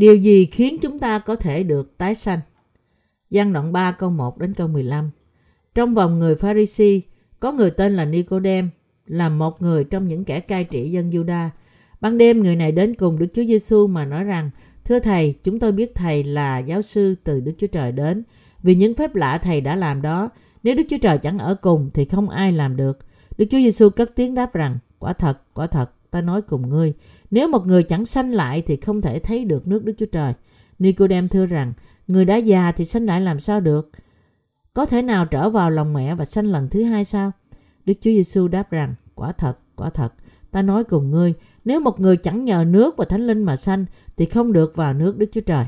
Điều gì khiến chúng ta có thể được tái sanh? Giăng đoạn 3 câu 1 đến câu 15 Trong vòng người Pharisee, có người tên là Nicodem, là một người trong những kẻ cai trị dân Juda. Ban đêm người này đến cùng Đức Chúa Giêsu mà nói rằng, Thưa Thầy, chúng tôi biết Thầy là giáo sư từ Đức Chúa Trời đến, vì những phép lạ Thầy đã làm đó. Nếu Đức Chúa Trời chẳng ở cùng thì không ai làm được. Đức Chúa Giêsu cất tiếng đáp rằng, Quả thật, quả thật, ta nói cùng ngươi, nếu một người chẳng sanh lại thì không thể thấy được nước Đức Chúa Trời. Nicodem thưa rằng, người đã già thì sanh lại làm sao được? Có thể nào trở vào lòng mẹ và sanh lần thứ hai sao? Đức Chúa Giêsu đáp rằng, quả thật, quả thật, ta nói cùng ngươi, nếu một người chẳng nhờ nước và thánh linh mà sanh thì không được vào nước Đức Chúa Trời.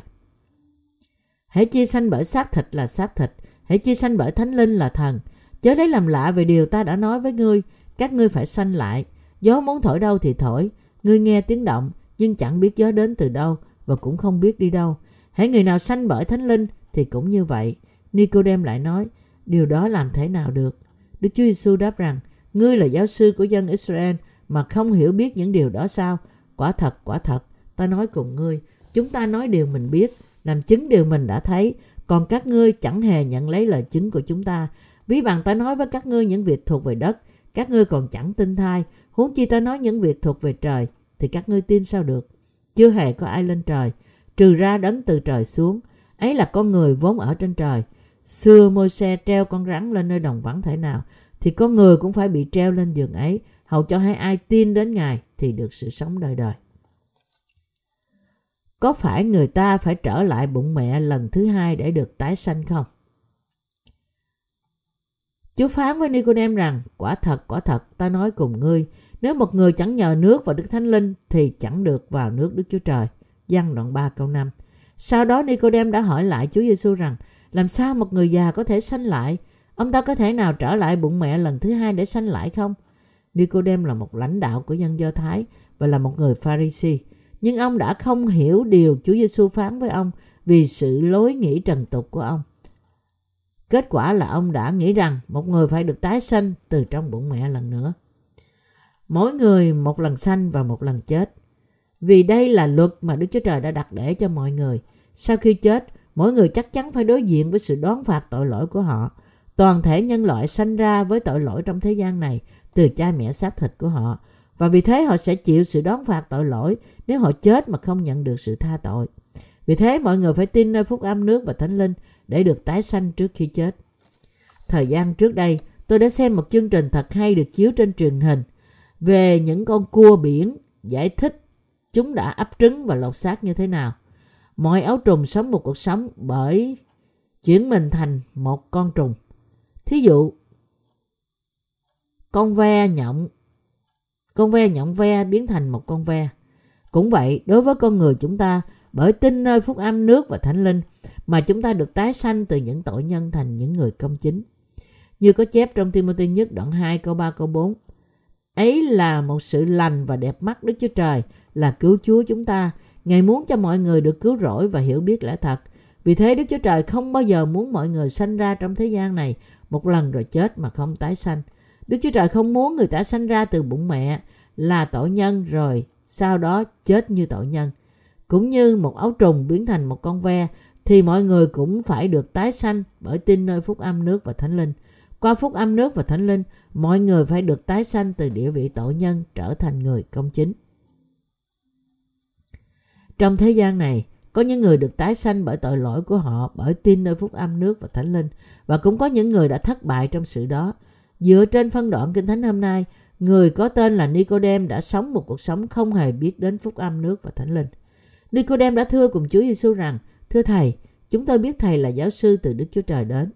Hãy chi sanh bởi xác thịt là xác thịt, hãy chi sanh bởi thánh linh là thần. Chớ lấy làm lạ về điều ta đã nói với ngươi, các ngươi phải sanh lại. Gió muốn thổi đâu thì thổi, ngươi nghe tiếng động nhưng chẳng biết gió đến từ đâu và cũng không biết đi đâu. Hãy người nào sanh bởi thánh linh thì cũng như vậy. Nicodem lại nói, điều đó làm thế nào được? Đức Chúa Giêsu đáp rằng, ngươi là giáo sư của dân Israel mà không hiểu biết những điều đó sao? Quả thật, quả thật, ta nói cùng ngươi, chúng ta nói điều mình biết, làm chứng điều mình đã thấy, còn các ngươi chẳng hề nhận lấy lời chứng của chúng ta. Ví bằng ta nói với các ngươi những việc thuộc về đất, các ngươi còn chẳng tin thai, huống chi ta nói những việc thuộc về trời, thì các ngươi tin sao được? Chưa hề có ai lên trời, trừ ra đấng từ trời xuống, ấy là con người vốn ở trên trời. Xưa môi xe treo con rắn lên nơi đồng vắng thể nào, thì con người cũng phải bị treo lên giường ấy, hầu cho hai ai tin đến Ngài thì được sự sống đời đời. Có phải người ta phải trở lại bụng mẹ lần thứ hai để được tái sanh không? Chúa phán với Nicodem rằng, quả thật, quả thật, ta nói cùng ngươi, nếu một người chẳng nhờ nước và Đức Thánh Linh thì chẳng được vào nước Đức Chúa Trời. Giăng đoạn 3 câu 5 Sau đó Nicodem đã hỏi lại Chúa Giêsu rằng, làm sao một người già có thể sanh lại? Ông ta có thể nào trở lại bụng mẹ lần thứ hai để sanh lại không? Nicodem là một lãnh đạo của dân Do Thái và là một người Pharisee. Nhưng ông đã không hiểu điều Chúa Giêsu phán với ông vì sự lối nghĩ trần tục của ông. Kết quả là ông đã nghĩ rằng một người phải được tái sanh từ trong bụng mẹ lần nữa. Mỗi người một lần sanh và một lần chết. Vì đây là luật mà Đức Chúa Trời đã đặt để cho mọi người. Sau khi chết, mỗi người chắc chắn phải đối diện với sự đón phạt tội lỗi của họ. Toàn thể nhân loại sanh ra với tội lỗi trong thế gian này từ cha mẹ xác thịt của họ. Và vì thế họ sẽ chịu sự đón phạt tội lỗi nếu họ chết mà không nhận được sự tha tội. Vì thế mọi người phải tin nơi phúc âm nước và thánh linh để được tái sanh trước khi chết. Thời gian trước đây, tôi đã xem một chương trình thật hay được chiếu trên truyền hình về những con cua biển giải thích chúng đã ấp trứng và lột xác như thế nào. Mọi ấu trùng sống một cuộc sống bởi chuyển mình thành một con trùng. Thí dụ, con ve nhộng, con ve nhộng ve biến thành một con ve. Cũng vậy, đối với con người chúng ta, bởi tin nơi phúc âm nước và thánh linh mà chúng ta được tái sanh từ những tội nhân thành những người công chính. Như có chép trong Timothy nhất đoạn 2 câu 3 câu 4. Ấy là một sự lành và đẹp mắt Đức Chúa Trời, là cứu Chúa chúng ta. Ngài muốn cho mọi người được cứu rỗi và hiểu biết lẽ thật. Vì thế Đức Chúa Trời không bao giờ muốn mọi người sanh ra trong thế gian này một lần rồi chết mà không tái sanh. Đức Chúa Trời không muốn người ta sanh ra từ bụng mẹ, là tội nhân rồi sau đó chết như tội nhân. Cũng như một ấu trùng biến thành một con ve, thì mọi người cũng phải được tái sanh bởi tin nơi phúc âm nước và thánh linh. Qua phúc âm nước và thánh linh, mọi người phải được tái sanh từ địa vị tội nhân trở thành người công chính. Trong thế gian này, có những người được tái sanh bởi tội lỗi của họ bởi tin nơi phúc âm nước và thánh linh và cũng có những người đã thất bại trong sự đó. Dựa trên phân đoạn Kinh Thánh hôm nay, người có tên là Nicodem đã sống một cuộc sống không hề biết đến phúc âm nước và thánh linh. Nicodem đã thưa cùng Chúa Giêsu rằng, Thưa Thầy, chúng tôi biết Thầy là giáo sư từ Đức Chúa Trời đến.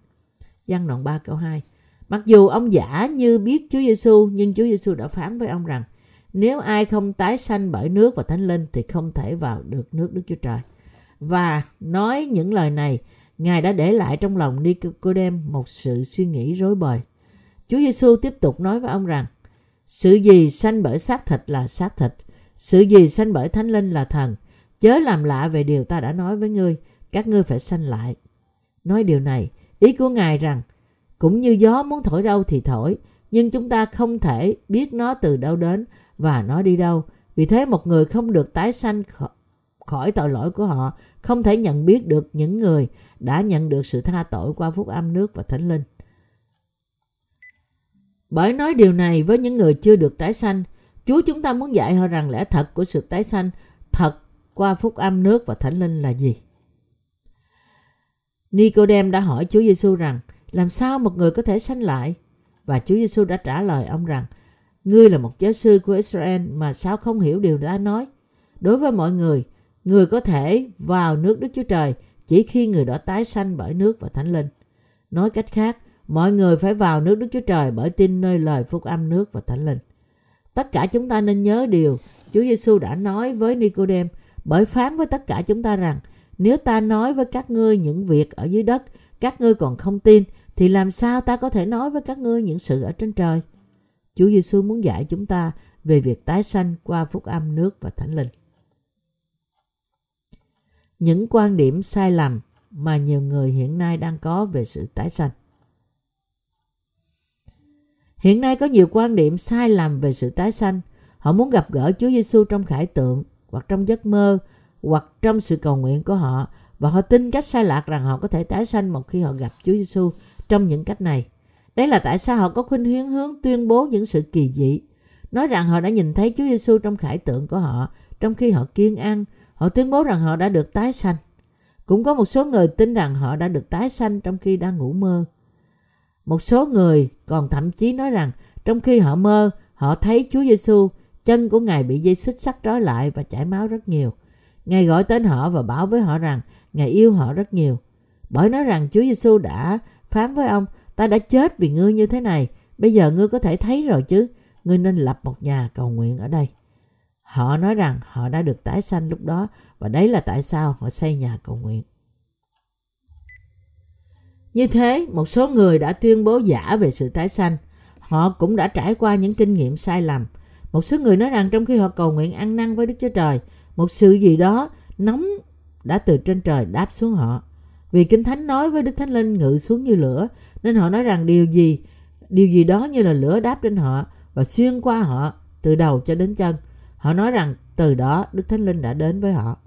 Giăng đoạn 3 câu 2 Mặc dù ông giả như biết Chúa Giêsu nhưng Chúa Giêsu đã phán với ông rằng nếu ai không tái sanh bởi nước và thánh linh thì không thể vào được nước Đức Chúa Trời. Và nói những lời này, Ngài đã để lại trong lòng Nicodem một sự suy nghĩ rối bời. Chúa Giêsu tiếp tục nói với ông rằng sự gì sanh bởi xác thịt là xác thịt, sự gì sanh bởi thánh linh là thần. Chớ làm lạ về điều ta đã nói với ngươi, các ngươi phải sanh lại. Nói điều này, ý của Ngài rằng cũng như gió muốn thổi đâu thì thổi, nhưng chúng ta không thể biết nó từ đâu đến và nó đi đâu. Vì thế một người không được tái sanh khỏi tội lỗi của họ không thể nhận biết được những người đã nhận được sự tha tội qua phúc âm nước và thánh linh. Bởi nói điều này với những người chưa được tái sanh, Chúa chúng ta muốn dạy họ rằng lẽ thật của sự tái sanh thật qua phúc âm nước và thánh linh là gì? Nicodem đã hỏi Chúa Giêsu rằng làm sao một người có thể sanh lại? Và Chúa Giêsu đã trả lời ông rằng Ngươi là một giáo sư của Israel mà sao không hiểu điều đã nói? Đối với mọi người, người có thể vào nước Đức Chúa Trời chỉ khi người đó tái sanh bởi nước và thánh linh. Nói cách khác, mọi người phải vào nước Đức Chúa Trời bởi tin nơi lời phúc âm nước và thánh linh. Tất cả chúng ta nên nhớ điều Chúa Giêsu đã nói với Nicodem bởi phán với tất cả chúng ta rằng nếu ta nói với các ngươi những việc ở dưới đất, các ngươi còn không tin, thì làm sao ta có thể nói với các ngươi những sự ở trên trời? Chúa Giêsu muốn dạy chúng ta về việc tái sanh qua phúc âm nước và thánh linh. Những quan điểm sai lầm mà nhiều người hiện nay đang có về sự tái sanh. Hiện nay có nhiều quan điểm sai lầm về sự tái sanh. Họ muốn gặp gỡ Chúa Giêsu trong khải tượng hoặc trong giấc mơ hoặc trong sự cầu nguyện của họ và họ tin cách sai lạc rằng họ có thể tái sanh một khi họ gặp Chúa Giêsu trong những cách này. Đấy là tại sao họ có khuynh hướng hướng tuyên bố những sự kỳ dị, nói rằng họ đã nhìn thấy Chúa Giêsu trong khải tượng của họ, trong khi họ kiên ăn, họ tuyên bố rằng họ đã được tái sanh. Cũng có một số người tin rằng họ đã được tái sanh trong khi đang ngủ mơ. Một số người còn thậm chí nói rằng trong khi họ mơ, họ thấy Chúa Giêsu, chân của Ngài bị dây xích sắt trói lại và chảy máu rất nhiều. Ngài gọi tên họ và bảo với họ rằng Ngài yêu họ rất nhiều. Bởi nói rằng Chúa Giêsu đã phán với ông, ta đã chết vì ngươi như thế này, bây giờ ngươi có thể thấy rồi chứ, ngươi nên lập một nhà cầu nguyện ở đây. Họ nói rằng họ đã được tái sanh lúc đó và đấy là tại sao họ xây nhà cầu nguyện. Như thế, một số người đã tuyên bố giả về sự tái sanh. Họ cũng đã trải qua những kinh nghiệm sai lầm. Một số người nói rằng trong khi họ cầu nguyện ăn năn với Đức Chúa Trời, một sự gì đó nóng đã từ trên trời đáp xuống họ. Vì Kinh Thánh nói với Đức Thánh Linh ngự xuống như lửa, nên họ nói rằng điều gì, điều gì đó như là lửa đáp trên họ và xuyên qua họ từ đầu cho đến chân. Họ nói rằng từ đó Đức Thánh Linh đã đến với họ.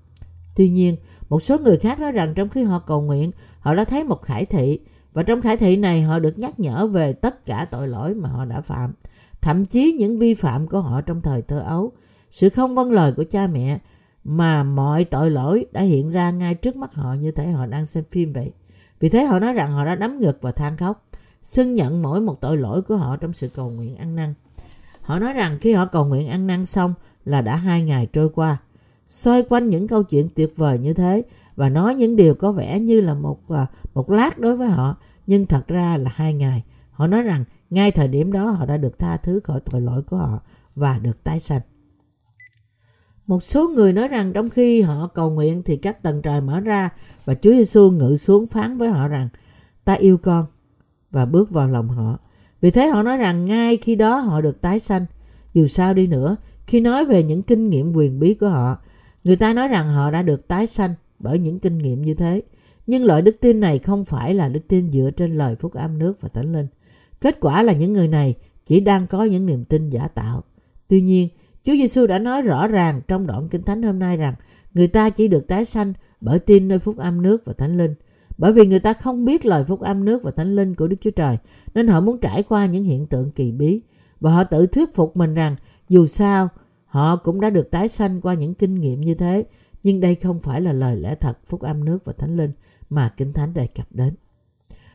Tuy nhiên, một số người khác nói rằng trong khi họ cầu nguyện, họ đã thấy một khải thị và trong khải thị này họ được nhắc nhở về tất cả tội lỗi mà họ đã phạm, thậm chí những vi phạm của họ trong thời thơ ấu, sự không vâng lời của cha mẹ mà mọi tội lỗi đã hiện ra ngay trước mắt họ như thể họ đang xem phim vậy. Vì thế họ nói rằng họ đã đấm ngực và than khóc, xưng nhận mỗi một tội lỗi của họ trong sự cầu nguyện ăn năn. Họ nói rằng khi họ cầu nguyện ăn năn xong là đã hai ngày trôi qua. Xoay quanh những câu chuyện tuyệt vời như thế và nói những điều có vẻ như là một à, một lát đối với họ nhưng thật ra là hai ngày. Họ nói rằng ngay thời điểm đó họ đã được tha thứ khỏi tội lỗi của họ và được tái sanh. Một số người nói rằng trong khi họ cầu nguyện thì các tầng trời mở ra và Chúa Giêsu ngự xuống phán với họ rằng ta yêu con và bước vào lòng họ. Vì thế họ nói rằng ngay khi đó họ được tái sanh. Dù sao đi nữa, khi nói về những kinh nghiệm quyền bí của họ, người ta nói rằng họ đã được tái sanh bởi những kinh nghiệm như thế. Nhưng loại đức tin này không phải là đức tin dựa trên lời phúc âm nước và thánh linh. Kết quả là những người này chỉ đang có những niềm tin giả tạo. Tuy nhiên, Chúa Giêsu đã nói rõ ràng trong đoạn Kinh Thánh hôm nay rằng người ta chỉ được tái sanh bởi tin nơi phúc âm nước và thánh linh. Bởi vì người ta không biết lời phúc âm nước và thánh linh của Đức Chúa Trời, nên họ muốn trải qua những hiện tượng kỳ bí và họ tự thuyết phục mình rằng dù sao, họ cũng đã được tái sanh qua những kinh nghiệm như thế nhưng đây không phải là lời lẽ thật phúc âm nước và thánh linh mà Kinh Thánh đề cập đến.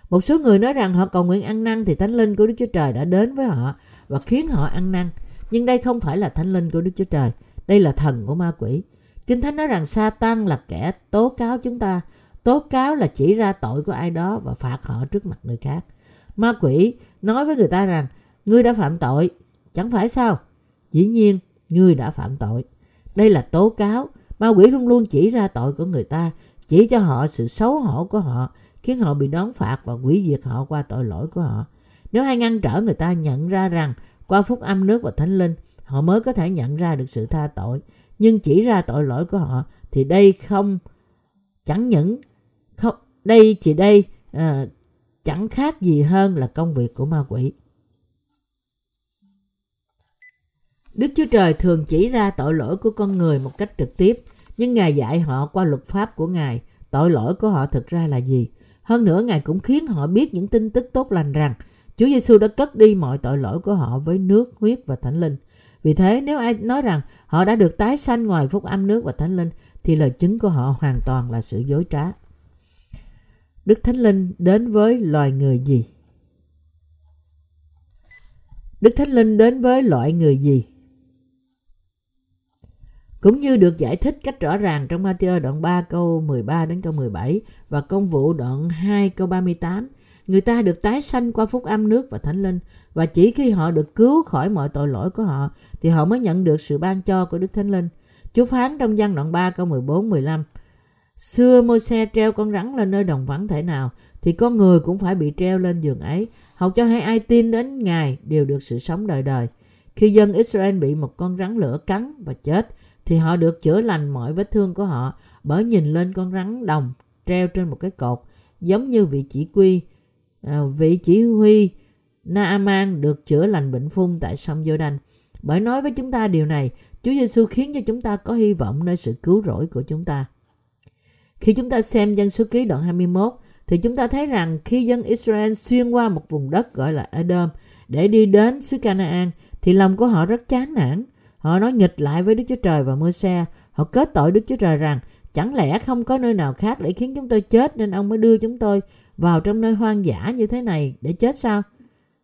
Một số người nói rằng họ cầu nguyện ăn năn thì thánh linh của Đức Chúa Trời đã đến với họ và khiến họ ăn năn. Nhưng đây không phải là thánh linh của Đức Chúa Trời, đây là thần của ma quỷ. Kinh Thánh nói rằng Satan là kẻ tố cáo chúng ta. Tố cáo là chỉ ra tội của ai đó và phạt họ trước mặt người khác. Ma quỷ nói với người ta rằng ngươi đã phạm tội, chẳng phải sao? Dĩ nhiên, ngươi đã phạm tội. Đây là tố cáo. Ma quỷ luôn luôn chỉ ra tội của người ta, chỉ cho họ sự xấu hổ của họ, khiến họ bị đón phạt và quỷ diệt họ qua tội lỗi của họ. Nếu hay ngăn trở người ta nhận ra rằng qua phúc âm nước và thánh linh, họ mới có thể nhận ra được sự tha tội. Nhưng chỉ ra tội lỗi của họ thì đây không chẳng những không đây chỉ đây à, chẳng khác gì hơn là công việc của ma quỷ. Đức Chúa Trời thường chỉ ra tội lỗi của con người một cách trực tiếp. Nhưng Ngài dạy họ qua luật pháp của Ngài tội lỗi của họ thực ra là gì. Hơn nữa Ngài cũng khiến họ biết những tin tức tốt lành rằng Chúa Giêsu đã cất đi mọi tội lỗi của họ với nước, huyết và thánh linh. Vì thế nếu ai nói rằng họ đã được tái sanh ngoài phúc âm nước và thánh linh thì lời chứng của họ hoàn toàn là sự dối trá. Đức Thánh Linh đến với loài người gì? Đức Thánh Linh đến với loại người gì? Cũng như được giải thích cách rõ ràng trong Matthew đoạn 3 câu 13 đến câu 17 và công vụ đoạn 2 câu 38, người ta được tái sanh qua phúc âm nước và thánh linh và chỉ khi họ được cứu khỏi mọi tội lỗi của họ, thì họ mới nhận được sự ban cho của Đức Thánh Linh. Chúa phán trong văn đoạn 3 câu 14 15 Xưa Môi-se treo con rắn lên nơi đồng vắng thể nào, thì con người cũng phải bị treo lên giường ấy hầu cho hai ai tin đến Ngài đều được sự sống đời đời. Khi dân Israel bị một con rắn lửa cắn và chết, thì họ được chữa lành mọi vết thương của họ bởi nhìn lên con rắn đồng treo trên một cái cột, giống như vị chỉ quy À, vị chỉ huy Naaman được chữa lành bệnh phun tại sông Giô-đanh. Bởi nói với chúng ta điều này, Chúa Giêsu khiến cho chúng ta có hy vọng nơi sự cứu rỗi của chúng ta. Khi chúng ta xem dân số ký đoạn 21, thì chúng ta thấy rằng khi dân Israel xuyên qua một vùng đất gọi là Edom để đi đến xứ Canaan, thì lòng của họ rất chán nản. Họ nói nghịch lại với Đức Chúa Trời và môi xe. Họ kết tội Đức Chúa Trời rằng chẳng lẽ không có nơi nào khác để khiến chúng tôi chết nên ông mới đưa chúng tôi vào trong nơi hoang dã như thế này để chết sao?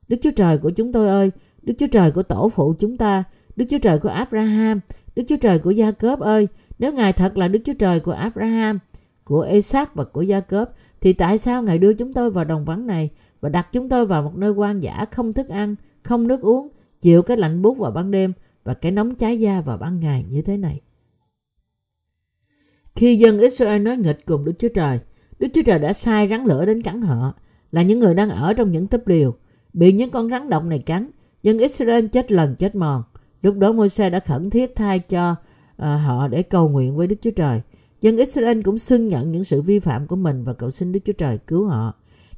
Đức Chúa Trời của chúng tôi ơi, Đức Chúa Trời của tổ phụ chúng ta, Đức Chúa Trời của Abraham, Đức Chúa Trời của Gia Cớp ơi, nếu Ngài thật là Đức Chúa Trời của Abraham, của Isaac và của Gia Cớp, thì tại sao Ngài đưa chúng tôi vào đồng vắng này và đặt chúng tôi vào một nơi hoang dã không thức ăn, không nước uống, chịu cái lạnh buốt vào ban đêm và cái nóng cháy da vào ban ngày như thế này? Khi dân Israel nói nghịch cùng Đức Chúa Trời, Đức Chúa Trời đã sai rắn lửa đến cắn họ, là những người đang ở trong những túp liều, bị những con rắn độc này cắn, dân Israel chết lần chết mòn. Lúc đó Môi-se đã khẩn thiết thay cho uh, họ để cầu nguyện với Đức Chúa Trời. Dân Israel cũng xưng nhận những sự vi phạm của mình và cầu xin Đức Chúa Trời cứu họ.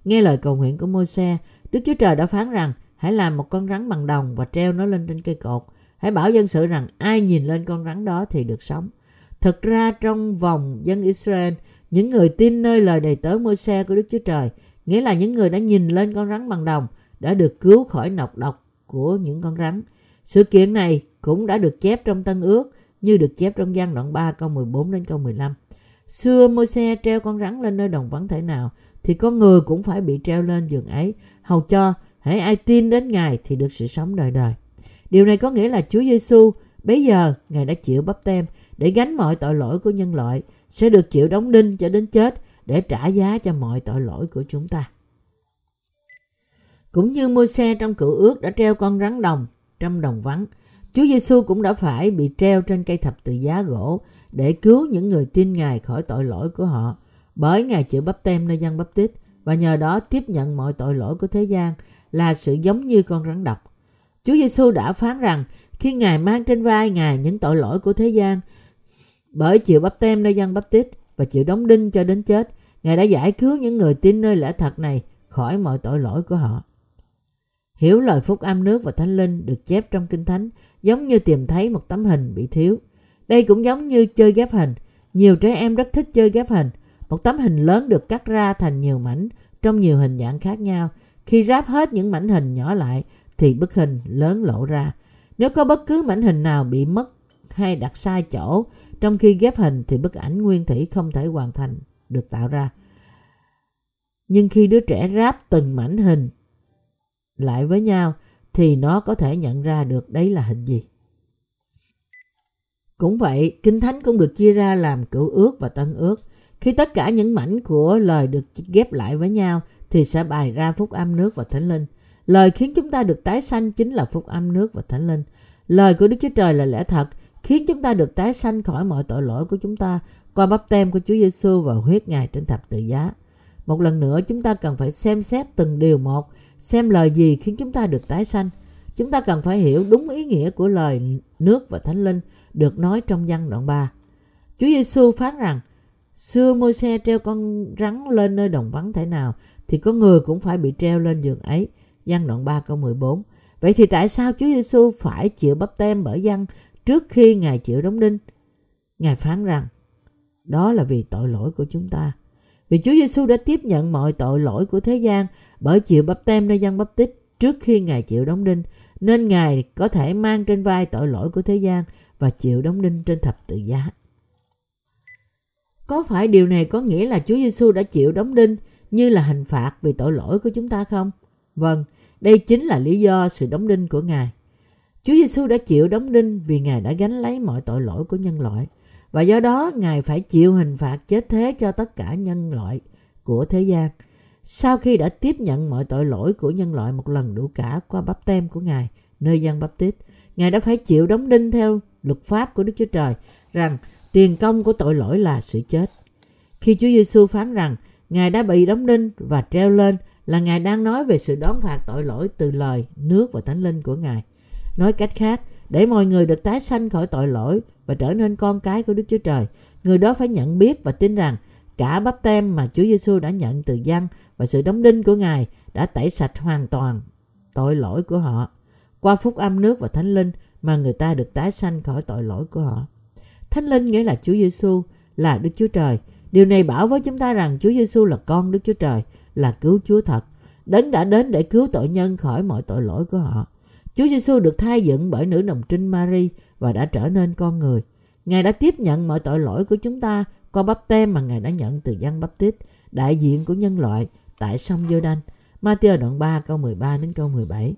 Nghe lời cầu nguyện của Môi-se, Đức Chúa Trời đã phán rằng hãy làm một con rắn bằng đồng và treo nó lên trên cây cột. Hãy bảo dân sự rằng ai nhìn lên con rắn đó thì được sống. Thực ra trong vòng dân Israel, những người tin nơi lời đầy tớ Môi-se của Đức Chúa Trời, nghĩa là những người đã nhìn lên con rắn bằng đồng, đã được cứu khỏi nọc độc của những con rắn. Sự kiện này cũng đã được chép trong Tân Ước như được chép trong gian đoạn 3 câu 14 đến câu 15. Xưa môi xe treo con rắn lên nơi đồng vắng thể nào thì con người cũng phải bị treo lên giường ấy hầu cho hãy ai tin đến Ngài thì được sự sống đời đời. Điều này có nghĩa là Chúa Giêsu bây giờ Ngài đã chịu bắp tem để gánh mọi tội lỗi của nhân loại sẽ được chịu đóng đinh cho đến chết để trả giá cho mọi tội lỗi của chúng ta. Cũng như môi xe trong cựu ước đã treo con rắn đồng trong đồng vắng, Chúa Giêsu cũng đã phải bị treo trên cây thập tự giá gỗ để cứu những người tin Ngài khỏi tội lỗi của họ. Bởi Ngài chịu bắp tem nơi dân bắp tít và nhờ đó tiếp nhận mọi tội lỗi của thế gian là sự giống như con rắn độc. Chúa Giêsu đã phán rằng khi Ngài mang trên vai Ngài những tội lỗi của thế gian bởi chịu bắp tem nơi dân bắp tít và chịu đóng đinh cho đến chết, Ngài đã giải cứu những người tin nơi lẽ thật này khỏi mọi tội lỗi của họ. Hiểu lời phúc âm nước và thánh linh được chép trong kinh thánh giống như tìm thấy một tấm hình bị thiếu. Đây cũng giống như chơi ghép hình. Nhiều trẻ em rất thích chơi ghép hình. Một tấm hình lớn được cắt ra thành nhiều mảnh trong nhiều hình dạng khác nhau. Khi ráp hết những mảnh hình nhỏ lại thì bức hình lớn lộ ra. Nếu có bất cứ mảnh hình nào bị mất hay đặt sai chỗ trong khi ghép hình thì bức ảnh nguyên thủy không thể hoàn thành được tạo ra. Nhưng khi đứa trẻ ráp từng mảnh hình lại với nhau thì nó có thể nhận ra được đấy là hình gì. Cũng vậy, Kinh Thánh cũng được chia ra làm cựu ước và tân ước. Khi tất cả những mảnh của lời được ghép lại với nhau thì sẽ bày ra phúc âm nước và thánh linh. Lời khiến chúng ta được tái sanh chính là phúc âm nước và thánh linh. Lời của Đức Chúa Trời là lẽ thật, khiến chúng ta được tái sanh khỏi mọi tội lỗi của chúng ta qua bắp tem của Chúa Giêsu và huyết Ngài trên thập tự giá. Một lần nữa chúng ta cần phải xem xét từng điều một xem lời gì khiến chúng ta được tái sanh. Chúng ta cần phải hiểu đúng ý nghĩa của lời nước và thánh linh được nói trong văn đoạn 3. Chúa Giêsu phán rằng, xưa môi xe treo con rắn lên nơi đồng vắng thể nào, thì có người cũng phải bị treo lên giường ấy. Văn đoạn 3 câu 14. Vậy thì tại sao Chúa Giêsu phải chịu bắp tem bởi dân trước khi Ngài chịu đóng đinh? Ngài phán rằng, Đó là vì tội lỗi của chúng ta. Vì Chúa Giêsu đã tiếp nhận mọi tội lỗi của thế gian bởi chịu bắp tem nơi dân bắp tích trước khi Ngài chịu đóng đinh, nên Ngài có thể mang trên vai tội lỗi của thế gian và chịu đóng đinh trên thập tự giá. Có phải điều này có nghĩa là Chúa Giêsu đã chịu đóng đinh như là hình phạt vì tội lỗi của chúng ta không? Vâng, đây chính là lý do sự đóng đinh của Ngài. Chúa Giêsu đã chịu đóng đinh vì Ngài đã gánh lấy mọi tội lỗi của nhân loại và do đó Ngài phải chịu hình phạt chết thế cho tất cả nhân loại của thế gian. Sau khi đã tiếp nhận mọi tội lỗi của nhân loại một lần đủ cả qua bắp tem của Ngài nơi gian bắp tít, Ngài đã phải chịu đóng đinh theo luật pháp của Đức Chúa Trời rằng tiền công của tội lỗi là sự chết. Khi Chúa Giêsu phán rằng Ngài đã bị đóng đinh và treo lên là Ngài đang nói về sự đón phạt tội lỗi từ lời, nước và thánh linh của Ngài. Nói cách khác, để mọi người được tái sanh khỏi tội lỗi và trở nên con cái của Đức Chúa Trời, người đó phải nhận biết và tin rằng cả bắp tem mà Chúa Giêsu đã nhận từ dân và sự đóng đinh của Ngài đã tẩy sạch hoàn toàn tội lỗi của họ qua phúc âm nước và thánh linh mà người ta được tái sanh khỏi tội lỗi của họ. Thánh linh nghĩa là Chúa Giêsu là Đức Chúa Trời. Điều này bảo với chúng ta rằng Chúa Giêsu là con Đức Chúa Trời, là cứu Chúa thật. Đấng đã đến để cứu tội nhân khỏi mọi tội lỗi của họ. Chúa Giêsu được thai dựng bởi nữ đồng trinh Mary và đã trở nên con người. Ngài đã tiếp nhận mọi tội lỗi của chúng ta qua bắp tem mà Ngài đã nhận từ dân bắp tít, đại diện của nhân loại tại sông giô đanh Matthew đoạn 3 câu 13 đến câu 17.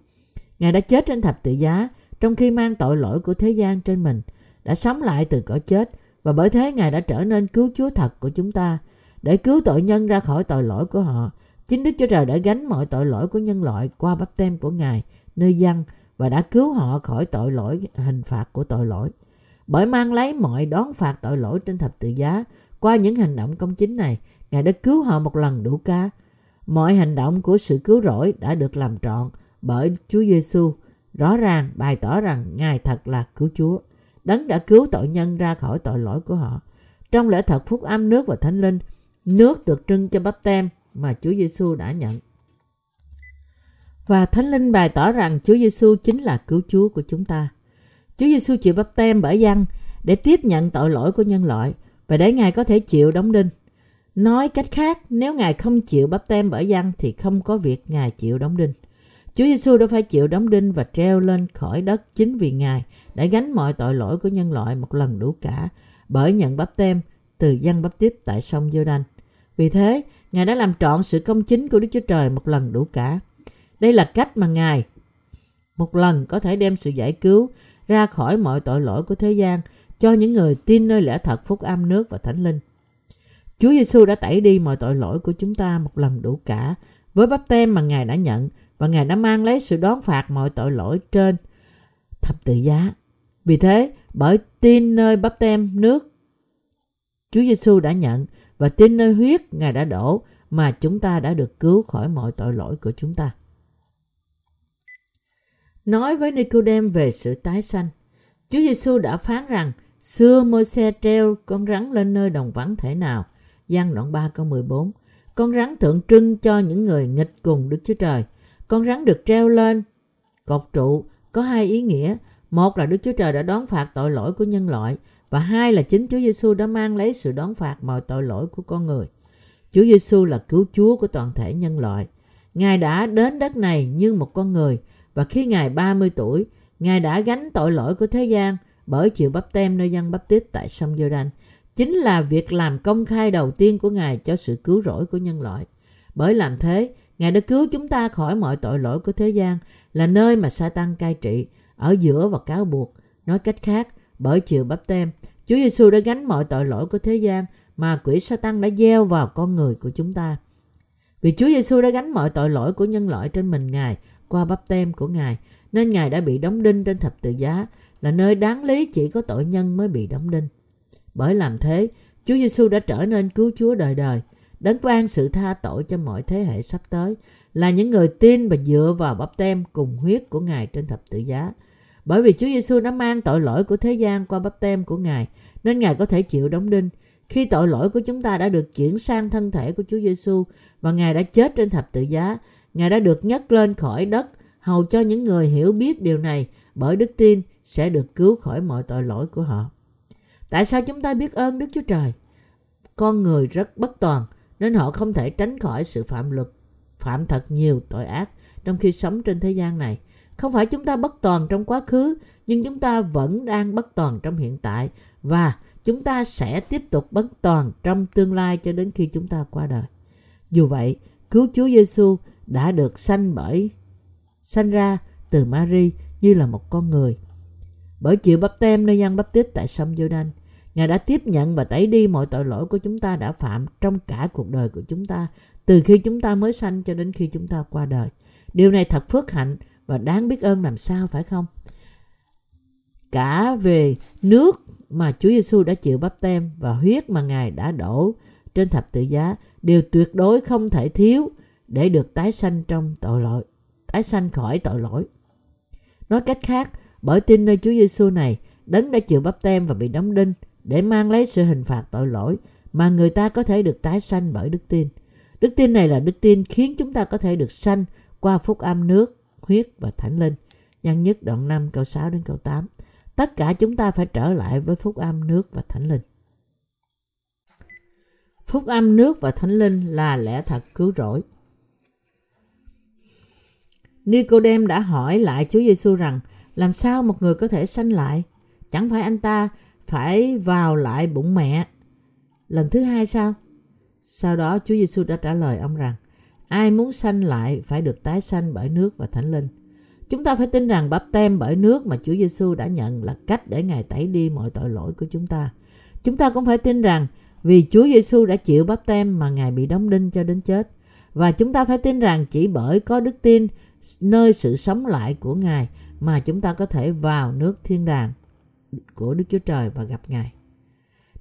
Ngài đã chết trên thập tự giá trong khi mang tội lỗi của thế gian trên mình, đã sống lại từ cõi chết và bởi thế Ngài đã trở nên cứu Chúa thật của chúng ta để cứu tội nhân ra khỏi tội lỗi của họ. Chính Đức Chúa Trời đã gánh mọi tội lỗi của nhân loại qua bắp tem của Ngài nơi dân và đã cứu họ khỏi tội lỗi hình phạt của tội lỗi. Bởi mang lấy mọi đón phạt tội lỗi trên thập tự giá qua những hành động công chính này, Ngài đã cứu họ một lần đủ ca. Mọi hành động của sự cứu rỗi đã được làm trọn bởi Chúa Giêsu. Rõ ràng bày tỏ rằng Ngài thật là cứu Chúa. Đấng đã cứu tội nhân ra khỏi tội lỗi của họ. Trong lễ thật phúc âm nước và thánh linh, nước được trưng cho bắp tem mà Chúa Giêsu đã nhận. Và Thánh Linh bày tỏ rằng Chúa Giêsu chính là cứu Chúa của chúng ta. Chúa Giêsu chịu bắp tem bởi dân để tiếp nhận tội lỗi của nhân loại và để Ngài có thể chịu đóng đinh. Nói cách khác, nếu Ngài không chịu bắp tem bởi dân thì không có việc Ngài chịu đóng đinh. Chúa Giêsu đã phải chịu đóng đinh và treo lên khỏi đất chính vì Ngài đã gánh mọi tội lỗi của nhân loại một lần đủ cả bởi nhận bắp tem từ dân bắp tiếp tại sông giô đanh Vì thế, Ngài đã làm trọn sự công chính của Đức Chúa Trời một lần đủ cả. Đây là cách mà Ngài một lần có thể đem sự giải cứu ra khỏi mọi tội lỗi của thế gian cho những người tin nơi lẽ thật phúc âm nước và thánh linh. Chúa Giêsu đã tẩy đi mọi tội lỗi của chúng ta một lần đủ cả với bắp tem mà Ngài đã nhận và Ngài đã mang lấy sự đón phạt mọi tội lỗi trên thập tự giá. Vì thế, bởi tin nơi bắp tem nước Chúa Giêsu đã nhận và tin nơi huyết Ngài đã đổ mà chúng ta đã được cứu khỏi mọi tội lỗi của chúng ta. Nói với Nicodem về sự tái sanh, Chúa Giêsu đã phán rằng xưa Môi-se treo con rắn lên nơi đồng vắng thể nào. Giăng đoạn 3 câu 14 Con rắn tượng trưng cho những người nghịch cùng Đức Chúa Trời. Con rắn được treo lên cột trụ có hai ý nghĩa. Một là Đức Chúa Trời đã đón phạt tội lỗi của nhân loại và hai là chính Chúa Giêsu đã mang lấy sự đón phạt mọi tội lỗi của con người. Chúa Giêsu là cứu Chúa của toàn thể nhân loại. Ngài đã đến đất này như một con người và khi Ngài 30 tuổi, Ngài đã gánh tội lỗi của thế gian bởi chịu bắp tem nơi dân bắp tít tại sông Giô-đanh. Chính là việc làm công khai đầu tiên của Ngài cho sự cứu rỗi của nhân loại. Bởi làm thế, Ngài đã cứu chúng ta khỏi mọi tội lỗi của thế gian, là nơi mà Satan cai trị, ở giữa và cáo buộc. Nói cách khác, bởi chịu bắp tem, Chúa Giêsu đã gánh mọi tội lỗi của thế gian mà quỷ Satan đã gieo vào con người của chúng ta. Vì Chúa Giêsu đã gánh mọi tội lỗi của nhân loại trên mình Ngài qua bắp tem của Ngài, nên Ngài đã bị đóng đinh trên thập tự giá, là nơi đáng lý chỉ có tội nhân mới bị đóng đinh. Bởi làm thế, Chúa Giêsu đã trở nên cứu Chúa đời đời, đấng ban sự tha tội cho mọi thế hệ sắp tới, là những người tin và dựa vào bắp tem cùng huyết của Ngài trên thập tự giá. Bởi vì Chúa Giêsu đã mang tội lỗi của thế gian qua bắp tem của Ngài, nên Ngài có thể chịu đóng đinh. Khi tội lỗi của chúng ta đã được chuyển sang thân thể của Chúa Giêsu và Ngài đã chết trên thập tự giá, Ngài đã được nhấc lên khỏi đất hầu cho những người hiểu biết điều này bởi đức tin sẽ được cứu khỏi mọi tội lỗi của họ. Tại sao chúng ta biết ơn Đức Chúa Trời? con người rất bất toàn nên họ không thể tránh khỏi sự phạm luật, phạm thật nhiều tội ác trong khi sống trên thế gian này. Không phải chúng ta bất toàn trong quá khứ, nhưng chúng ta vẫn đang bất toàn trong hiện tại và chúng ta sẽ tiếp tục bất toàn trong tương lai cho đến khi chúng ta qua đời. Dù vậy, cứu Chúa Giêsu đã được sanh bởi sanh ra từ Mary như là một con người. Bởi chịu bắp tem nơi dân bắp tít tại sông Giô-đanh, Ngài đã tiếp nhận và tẩy đi mọi tội lỗi của chúng ta đã phạm trong cả cuộc đời của chúng ta, từ khi chúng ta mới sanh cho đến khi chúng ta qua đời. Điều này thật phước hạnh và đáng biết ơn làm sao phải không? Cả về nước mà Chúa Giêsu đã chịu bắp tem và huyết mà Ngài đã đổ trên thập tự giá đều tuyệt đối không thể thiếu để được tái sanh trong tội lỗi, tái sanh khỏi tội lỗi. Nói cách khác, bởi tin nơi Chúa Giêsu này, đấng đã chịu bắp tem và bị đóng đinh để mang lấy sự hình phạt tội lỗi mà người ta có thể được tái sanh bởi đức tin. Đức tin này là đức tin khiến chúng ta có thể được sanh qua phúc âm nước, huyết và thánh linh. Nhân nhất đoạn 5 câu 6 đến câu 8. Tất cả chúng ta phải trở lại với phúc âm nước và thánh linh. Phúc âm nước và thánh linh là lẽ thật cứu rỗi. Nicodem đã hỏi lại Chúa Giêsu rằng, làm sao một người có thể sanh lại? Chẳng phải anh ta phải vào lại bụng mẹ lần thứ hai sao? Sau đó Chúa Giêsu đã trả lời ông rằng, ai muốn sanh lại phải được tái sanh bởi nước và thánh linh. Chúng ta phải tin rằng bắp tem bởi nước mà Chúa Giêsu đã nhận là cách để Ngài tẩy đi mọi tội lỗi của chúng ta. Chúng ta cũng phải tin rằng vì Chúa Giêsu đã chịu bắp tem mà Ngài bị đóng đinh cho đến chết. Và chúng ta phải tin rằng chỉ bởi có đức tin nơi sự sống lại của Ngài mà chúng ta có thể vào nước thiên đàng của Đức Chúa Trời và gặp Ngài.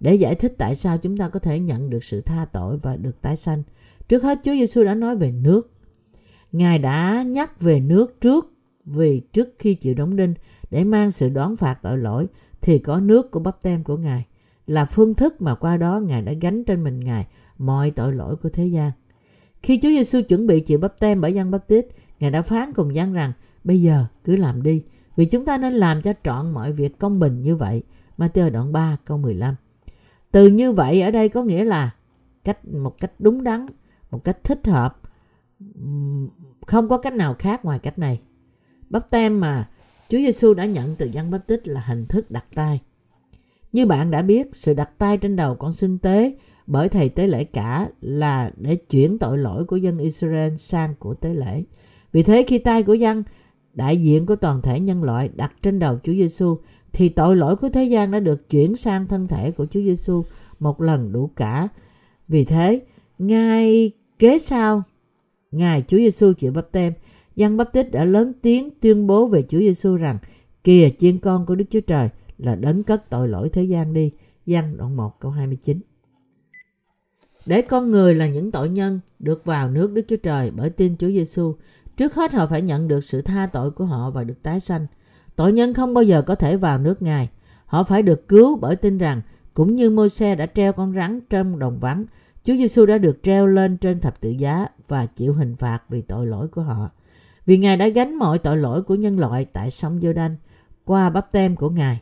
Để giải thích tại sao chúng ta có thể nhận được sự tha tội và được tái sanh, trước hết Chúa Giêsu đã nói về nước. Ngài đã nhắc về nước trước vì trước khi chịu đóng đinh để mang sự đoán phạt tội lỗi thì có nước của bắp tem của Ngài là phương thức mà qua đó Ngài đã gánh trên mình Ngài mọi tội lỗi của thế gian. Khi Chúa Giêsu chuẩn bị chịu bắp tem bởi dân bắp tít, Ngài đã phán cùng dân rằng bây giờ cứ làm đi vì chúng ta nên làm cho trọn mọi việc công bình như vậy. Matthew đoạn 3 câu 15 Từ như vậy ở đây có nghĩa là cách một cách đúng đắn, một cách thích hợp, không có cách nào khác ngoài cách này. Bắp tem mà Chúa Giêsu đã nhận từ dân bắp tích là hình thức đặt tay. Như bạn đã biết, sự đặt tay trên đầu con sinh tế bởi thầy tế lễ cả là để chuyển tội lỗi của dân Israel sang của tế lễ. Vì thế khi tay của dân đại diện của toàn thể nhân loại đặt trên đầu Chúa Giêsu thì tội lỗi của thế gian đã được chuyển sang thân thể của Chúa Giêsu một lần đủ cả. Vì thế, ngay kế sau, Ngài Chúa Giêsu chịu bắp tem, dân bắp tích đã lớn tiếng tuyên bố về Chúa Giêsu rằng kìa chiên con của Đức Chúa Trời là đấng cất tội lỗi thế gian đi. Giăng đoạn 1 câu 29 Để con người là những tội nhân được vào nước Đức Chúa Trời bởi tin Chúa Giêsu Trước hết họ phải nhận được sự tha tội của họ và được tái sanh. Tội nhân không bao giờ có thể vào nước Ngài. Họ phải được cứu bởi tin rằng cũng như môi xe đã treo con rắn trong đồng vắng, Chúa Giêsu đã được treo lên trên thập tự giá và chịu hình phạt vì tội lỗi của họ. Vì Ngài đã gánh mọi tội lỗi của nhân loại tại sông giô đanh qua bắp tem của Ngài.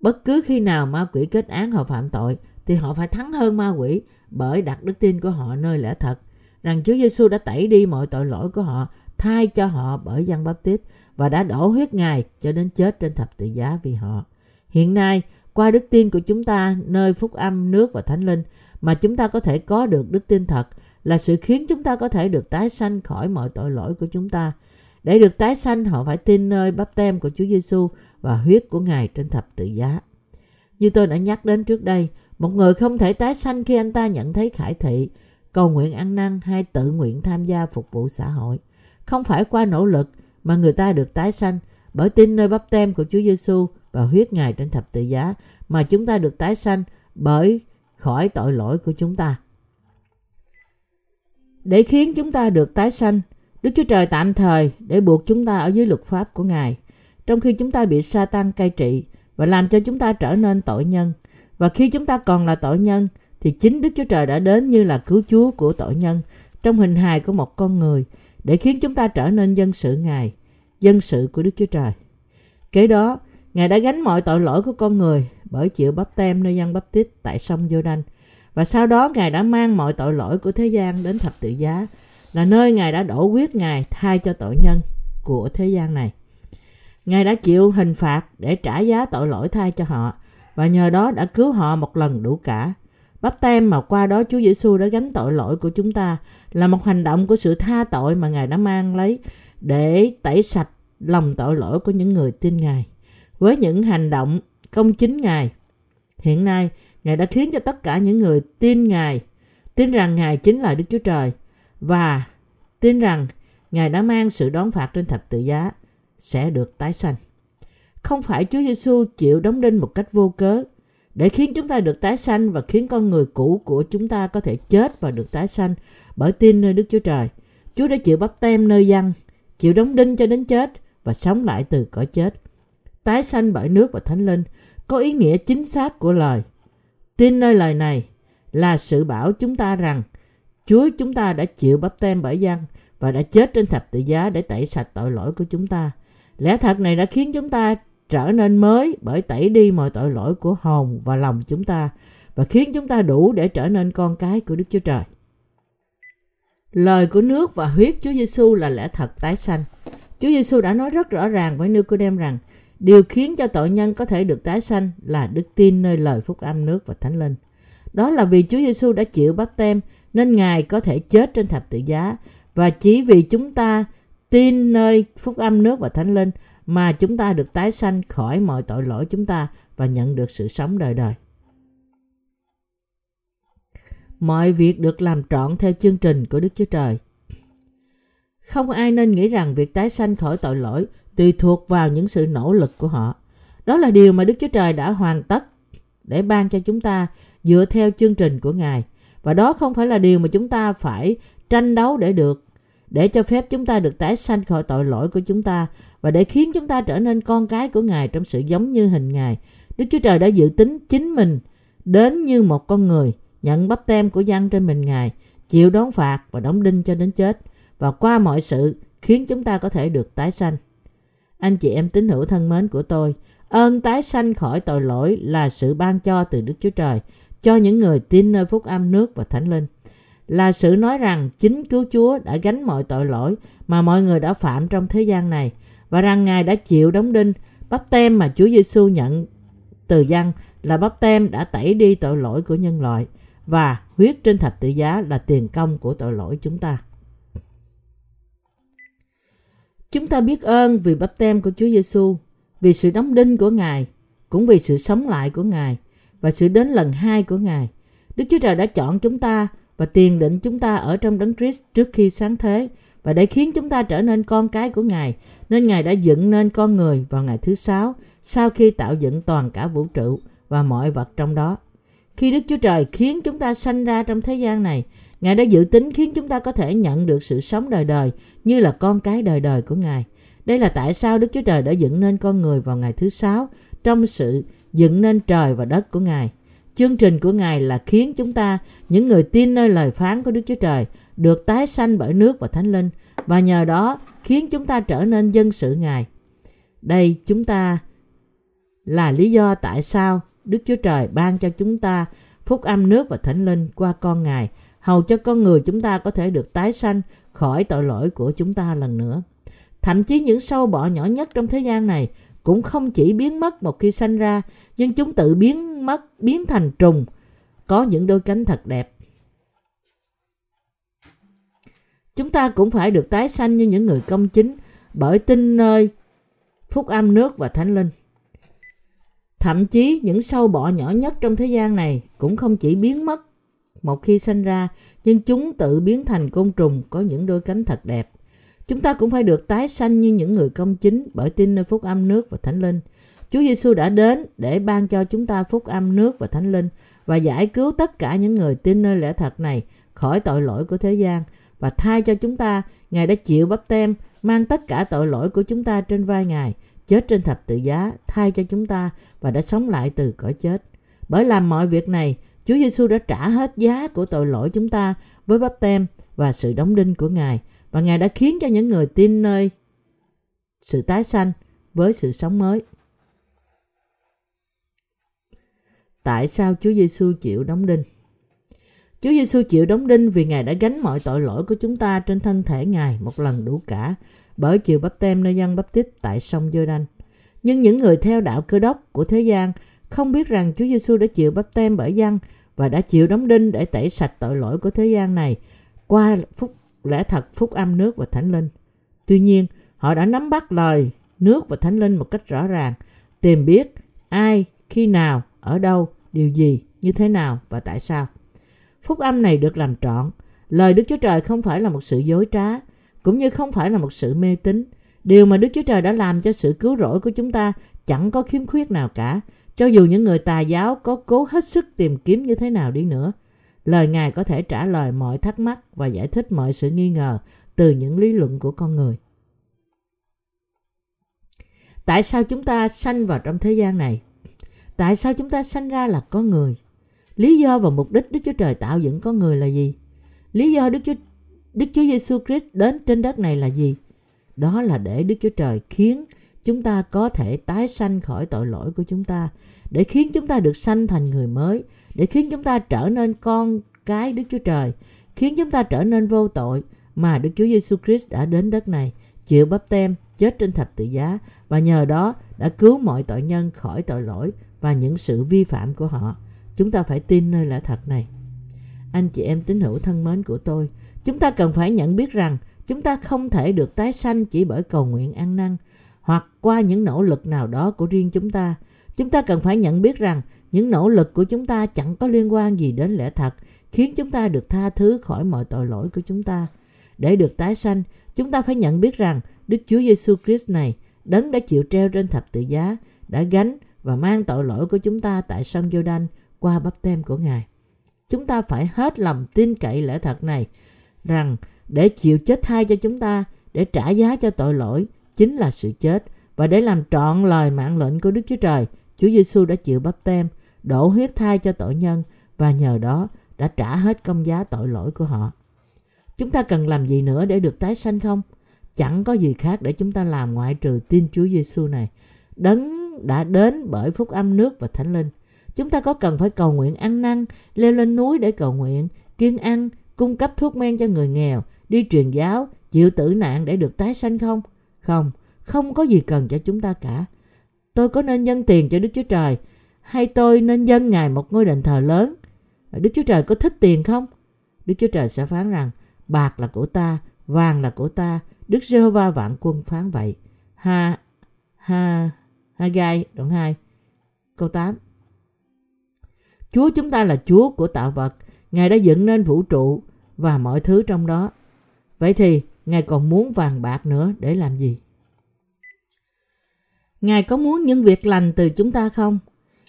Bất cứ khi nào ma quỷ kết án họ phạm tội thì họ phải thắng hơn ma quỷ bởi đặt đức tin của họ nơi lẽ thật rằng Chúa Giêsu đã tẩy đi mọi tội lỗi của họ, thay cho họ bởi dân báp tít và đã đổ huyết Ngài cho đến chết trên thập tự giá vì họ. Hiện nay, qua đức tin của chúng ta nơi phúc âm, nước và thánh linh mà chúng ta có thể có được đức tin thật là sự khiến chúng ta có thể được tái sanh khỏi mọi tội lỗi của chúng ta. Để được tái sanh, họ phải tin nơi bắp tem của Chúa Giêsu và huyết của Ngài trên thập tự giá. Như tôi đã nhắc đến trước đây, một người không thể tái sanh khi anh ta nhận thấy khải thị, cầu nguyện ăn năn hay tự nguyện tham gia phục vụ xã hội. Không phải qua nỗ lực mà người ta được tái sanh bởi tin nơi bắp tem của Chúa Giêsu và huyết Ngài trên thập tự giá mà chúng ta được tái sanh bởi khỏi tội lỗi của chúng ta. Để khiến chúng ta được tái sanh, Đức Chúa Trời tạm thời để buộc chúng ta ở dưới luật pháp của Ngài, trong khi chúng ta bị sa tăng cai trị và làm cho chúng ta trở nên tội nhân. Và khi chúng ta còn là tội nhân, thì chính Đức Chúa Trời đã đến như là cứu Chúa của tội nhân trong hình hài của một con người để khiến chúng ta trở nên dân sự Ngài, dân sự của Đức Chúa Trời. Kế đó, Ngài đã gánh mọi tội lỗi của con người bởi chịu bắp tem nơi dân bắp tít tại sông giô đanh Và sau đó Ngài đã mang mọi tội lỗi của thế gian đến thập tự giá, là nơi Ngài đã đổ huyết Ngài thay cho tội nhân của thế gian này. Ngài đã chịu hình phạt để trả giá tội lỗi thay cho họ và nhờ đó đã cứu họ một lần đủ cả. Bắp tem mà qua đó Chúa Giêsu đã gánh tội lỗi của chúng ta là một hành động của sự tha tội mà Ngài đã mang lấy để tẩy sạch lòng tội lỗi của những người tin Ngài. Với những hành động công chính Ngài, hiện nay Ngài đã khiến cho tất cả những người tin Ngài tin rằng Ngài chính là Đức Chúa Trời và tin rằng Ngài đã mang sự đón phạt trên thập tự giá sẽ được tái sanh. Không phải Chúa Giêsu chịu đóng đinh một cách vô cớ để khiến chúng ta được tái sanh và khiến con người cũ của chúng ta có thể chết và được tái sanh bởi tin nơi Đức Chúa Trời. Chúa đã chịu bắt tem nơi dân, chịu đóng đinh cho đến chết và sống lại từ cõi chết. Tái sanh bởi nước và thánh linh có ý nghĩa chính xác của lời. Tin nơi lời này là sự bảo chúng ta rằng Chúa chúng ta đã chịu bắp tem bởi dân và đã chết trên thập tự giá để tẩy sạch tội lỗi của chúng ta. Lẽ thật này đã khiến chúng ta trở nên mới bởi tẩy đi mọi tội lỗi của hồn và lòng chúng ta và khiến chúng ta đủ để trở nên con cái của Đức Chúa Trời. Lời của nước và huyết Chúa Giêsu là lẽ thật tái sanh. Chúa Giêsu đã nói rất rõ ràng với Nicodem rằng điều khiến cho tội nhân có thể được tái sanh là đức tin nơi lời phúc âm nước và thánh linh. Đó là vì Chúa Giêsu đã chịu bắp tem nên Ngài có thể chết trên thập tự giá và chỉ vì chúng ta tin nơi phúc âm nước và thánh linh mà chúng ta được tái sanh khỏi mọi tội lỗi chúng ta và nhận được sự sống đời đời. Mọi việc được làm trọn theo chương trình của Đức Chúa Trời. Không ai nên nghĩ rằng việc tái sanh khỏi tội lỗi tùy thuộc vào những sự nỗ lực của họ. Đó là điều mà Đức Chúa Trời đã hoàn tất để ban cho chúng ta dựa theo chương trình của Ngài. Và đó không phải là điều mà chúng ta phải tranh đấu để được, để cho phép chúng ta được tái sanh khỏi tội lỗi của chúng ta và để khiến chúng ta trở nên con cái của Ngài trong sự giống như hình Ngài. Đức Chúa Trời đã dự tính chính mình đến như một con người, nhận bắp tem của dân trên mình Ngài, chịu đón phạt và đóng đinh cho đến chết và qua mọi sự khiến chúng ta có thể được tái sanh. Anh chị em tín hữu thân mến của tôi, ơn tái sanh khỏi tội lỗi là sự ban cho từ Đức Chúa Trời cho những người tin nơi phúc âm nước và thánh linh. Là sự nói rằng chính cứu Chúa đã gánh mọi tội lỗi mà mọi người đã phạm trong thế gian này và rằng Ngài đã chịu đóng đinh bắp tem mà Chúa Giêsu nhận từ dân là bắp tem đã tẩy đi tội lỗi của nhân loại và huyết trên thập tự giá là tiền công của tội lỗi chúng ta. Chúng ta biết ơn vì bắp tem của Chúa Giêsu, vì sự đóng đinh của Ngài, cũng vì sự sống lại của Ngài và sự đến lần hai của Ngài. Đức Chúa Trời đã chọn chúng ta và tiền định chúng ta ở trong đấng Christ trước khi sáng thế và để khiến chúng ta trở nên con cái của Ngài, nên Ngài đã dựng nên con người vào ngày thứ sáu sau khi tạo dựng toàn cả vũ trụ và mọi vật trong đó. Khi Đức Chúa Trời khiến chúng ta sanh ra trong thế gian này, Ngài đã dự tính khiến chúng ta có thể nhận được sự sống đời đời như là con cái đời đời của Ngài. Đây là tại sao Đức Chúa Trời đã dựng nên con người vào ngày thứ sáu trong sự dựng nên trời và đất của Ngài. Chương trình của Ngài là khiến chúng ta, những người tin nơi lời phán của Đức Chúa Trời, được tái sanh bởi nước và Thánh Linh và nhờ đó khiến chúng ta trở nên dân sự Ngài. Đây chúng ta là lý do tại sao Đức Chúa Trời ban cho chúng ta phúc âm nước và Thánh Linh qua con Ngài, hầu cho con người chúng ta có thể được tái sanh khỏi tội lỗi của chúng ta lần nữa. Thậm chí những sâu bọ nhỏ nhất trong thế gian này cũng không chỉ biến mất một khi sanh ra, nhưng chúng tự biến mất, biến thành trùng, có những đôi cánh thật đẹp. Chúng ta cũng phải được tái sanh như những người công chính bởi tin nơi phúc âm nước và thánh linh. Thậm chí những sâu bọ nhỏ nhất trong thế gian này cũng không chỉ biến mất một khi sanh ra, nhưng chúng tự biến thành côn trùng có những đôi cánh thật đẹp. Chúng ta cũng phải được tái sanh như những người công chính bởi tin nơi phúc âm nước và thánh linh. Chúa Giêsu đã đến để ban cho chúng ta phúc âm nước và thánh linh và giải cứu tất cả những người tin nơi lẽ thật này khỏi tội lỗi của thế gian và thay cho chúng ta, Ngài đã chịu bắp tem, mang tất cả tội lỗi của chúng ta trên vai Ngài, chết trên thập tự giá, thay cho chúng ta và đã sống lại từ cõi chết. Bởi làm mọi việc này, Chúa Giêsu đã trả hết giá của tội lỗi chúng ta với bắp tem và sự đóng đinh của Ngài và Ngài đã khiến cho những người tin nơi sự tái sanh với sự sống mới. Tại sao Chúa Giêsu chịu đóng đinh? Chúa Giêsu chịu đóng đinh vì Ngài đã gánh mọi tội lỗi của chúng ta trên thân thể Ngài một lần đủ cả bởi chịu bắp tem nơi dân bắp tít tại sông giô đanh Nhưng những người theo đạo cơ đốc của thế gian không biết rằng Chúa Giêsu đã chịu bắp tem bởi dân và đã chịu đóng đinh để tẩy sạch tội lỗi của thế gian này qua phúc lẽ thật phúc âm nước và thánh linh. Tuy nhiên, họ đã nắm bắt lời nước và thánh linh một cách rõ ràng, tìm biết ai, khi nào, ở đâu, điều gì, như thế nào và tại sao. Phúc âm này được làm trọn. Lời Đức Chúa Trời không phải là một sự dối trá, cũng như không phải là một sự mê tín. Điều mà Đức Chúa Trời đã làm cho sự cứu rỗi của chúng ta chẳng có khiếm khuyết nào cả, cho dù những người tà giáo có cố hết sức tìm kiếm như thế nào đi nữa. Lời Ngài có thể trả lời mọi thắc mắc và giải thích mọi sự nghi ngờ từ những lý luận của con người. Tại sao chúng ta sanh vào trong thế gian này? Tại sao chúng ta sanh ra là con người? Lý do và mục đích Đức Chúa Trời tạo dựng con người là gì? Lý do Đức Chúa Đức Chúa Giêsu Christ đến trên đất này là gì? Đó là để Đức Chúa Trời khiến chúng ta có thể tái sanh khỏi tội lỗi của chúng ta, để khiến chúng ta được sanh thành người mới, để khiến chúng ta trở nên con cái Đức Chúa Trời, khiến chúng ta trở nên vô tội mà Đức Chúa Giêsu Christ đã đến đất này, chịu bắp tem, chết trên thập tự giá và nhờ đó đã cứu mọi tội nhân khỏi tội lỗi và những sự vi phạm của họ. Chúng ta phải tin nơi lẽ thật này. Anh chị em tín hữu thân mến của tôi, chúng ta cần phải nhận biết rằng chúng ta không thể được tái sanh chỉ bởi cầu nguyện ăn năn hoặc qua những nỗ lực nào đó của riêng chúng ta. Chúng ta cần phải nhận biết rằng những nỗ lực của chúng ta chẳng có liên quan gì đến lẽ thật, khiến chúng ta được tha thứ khỏi mọi tội lỗi của chúng ta. Để được tái sanh, chúng ta phải nhận biết rằng Đức Chúa Giêsu Christ này, đấng đã chịu treo trên thập tự giá, đã gánh và mang tội lỗi của chúng ta tại sông giô đanh qua bắp tem của Ngài. Chúng ta phải hết lòng tin cậy lẽ thật này rằng để chịu chết thay cho chúng ta, để trả giá cho tội lỗi chính là sự chết và để làm trọn lời mạng lệnh của Đức Chúa Trời, Chúa Giêsu đã chịu bắp tem, đổ huyết thai cho tội nhân và nhờ đó đã trả hết công giá tội lỗi của họ. Chúng ta cần làm gì nữa để được tái sanh không? Chẳng có gì khác để chúng ta làm ngoại trừ tin Chúa Giêsu này. Đấng đã đến bởi phúc âm nước và thánh linh. Chúng ta có cần phải cầu nguyện ăn năn, leo lên núi để cầu nguyện, kiêng ăn, cung cấp thuốc men cho người nghèo, đi truyền giáo, chịu tử nạn để được tái sanh không? Không, không có gì cần cho chúng ta cả. Tôi có nên dâng tiền cho Đức Chúa Trời hay tôi nên dân Ngài một ngôi đền thờ lớn? Đức Chúa Trời có thích tiền không? Đức Chúa Trời sẽ phán rằng bạc là của ta, vàng là của ta. Đức Giê-hô-va vạn quân phán vậy. Ha, ha, Haggai đoạn 2, câu 8. Chúa chúng ta là Chúa của tạo vật. Ngài đã dựng nên vũ trụ và mọi thứ trong đó. Vậy thì Ngài còn muốn vàng bạc nữa để làm gì? Ngài có muốn những việc lành từ chúng ta không?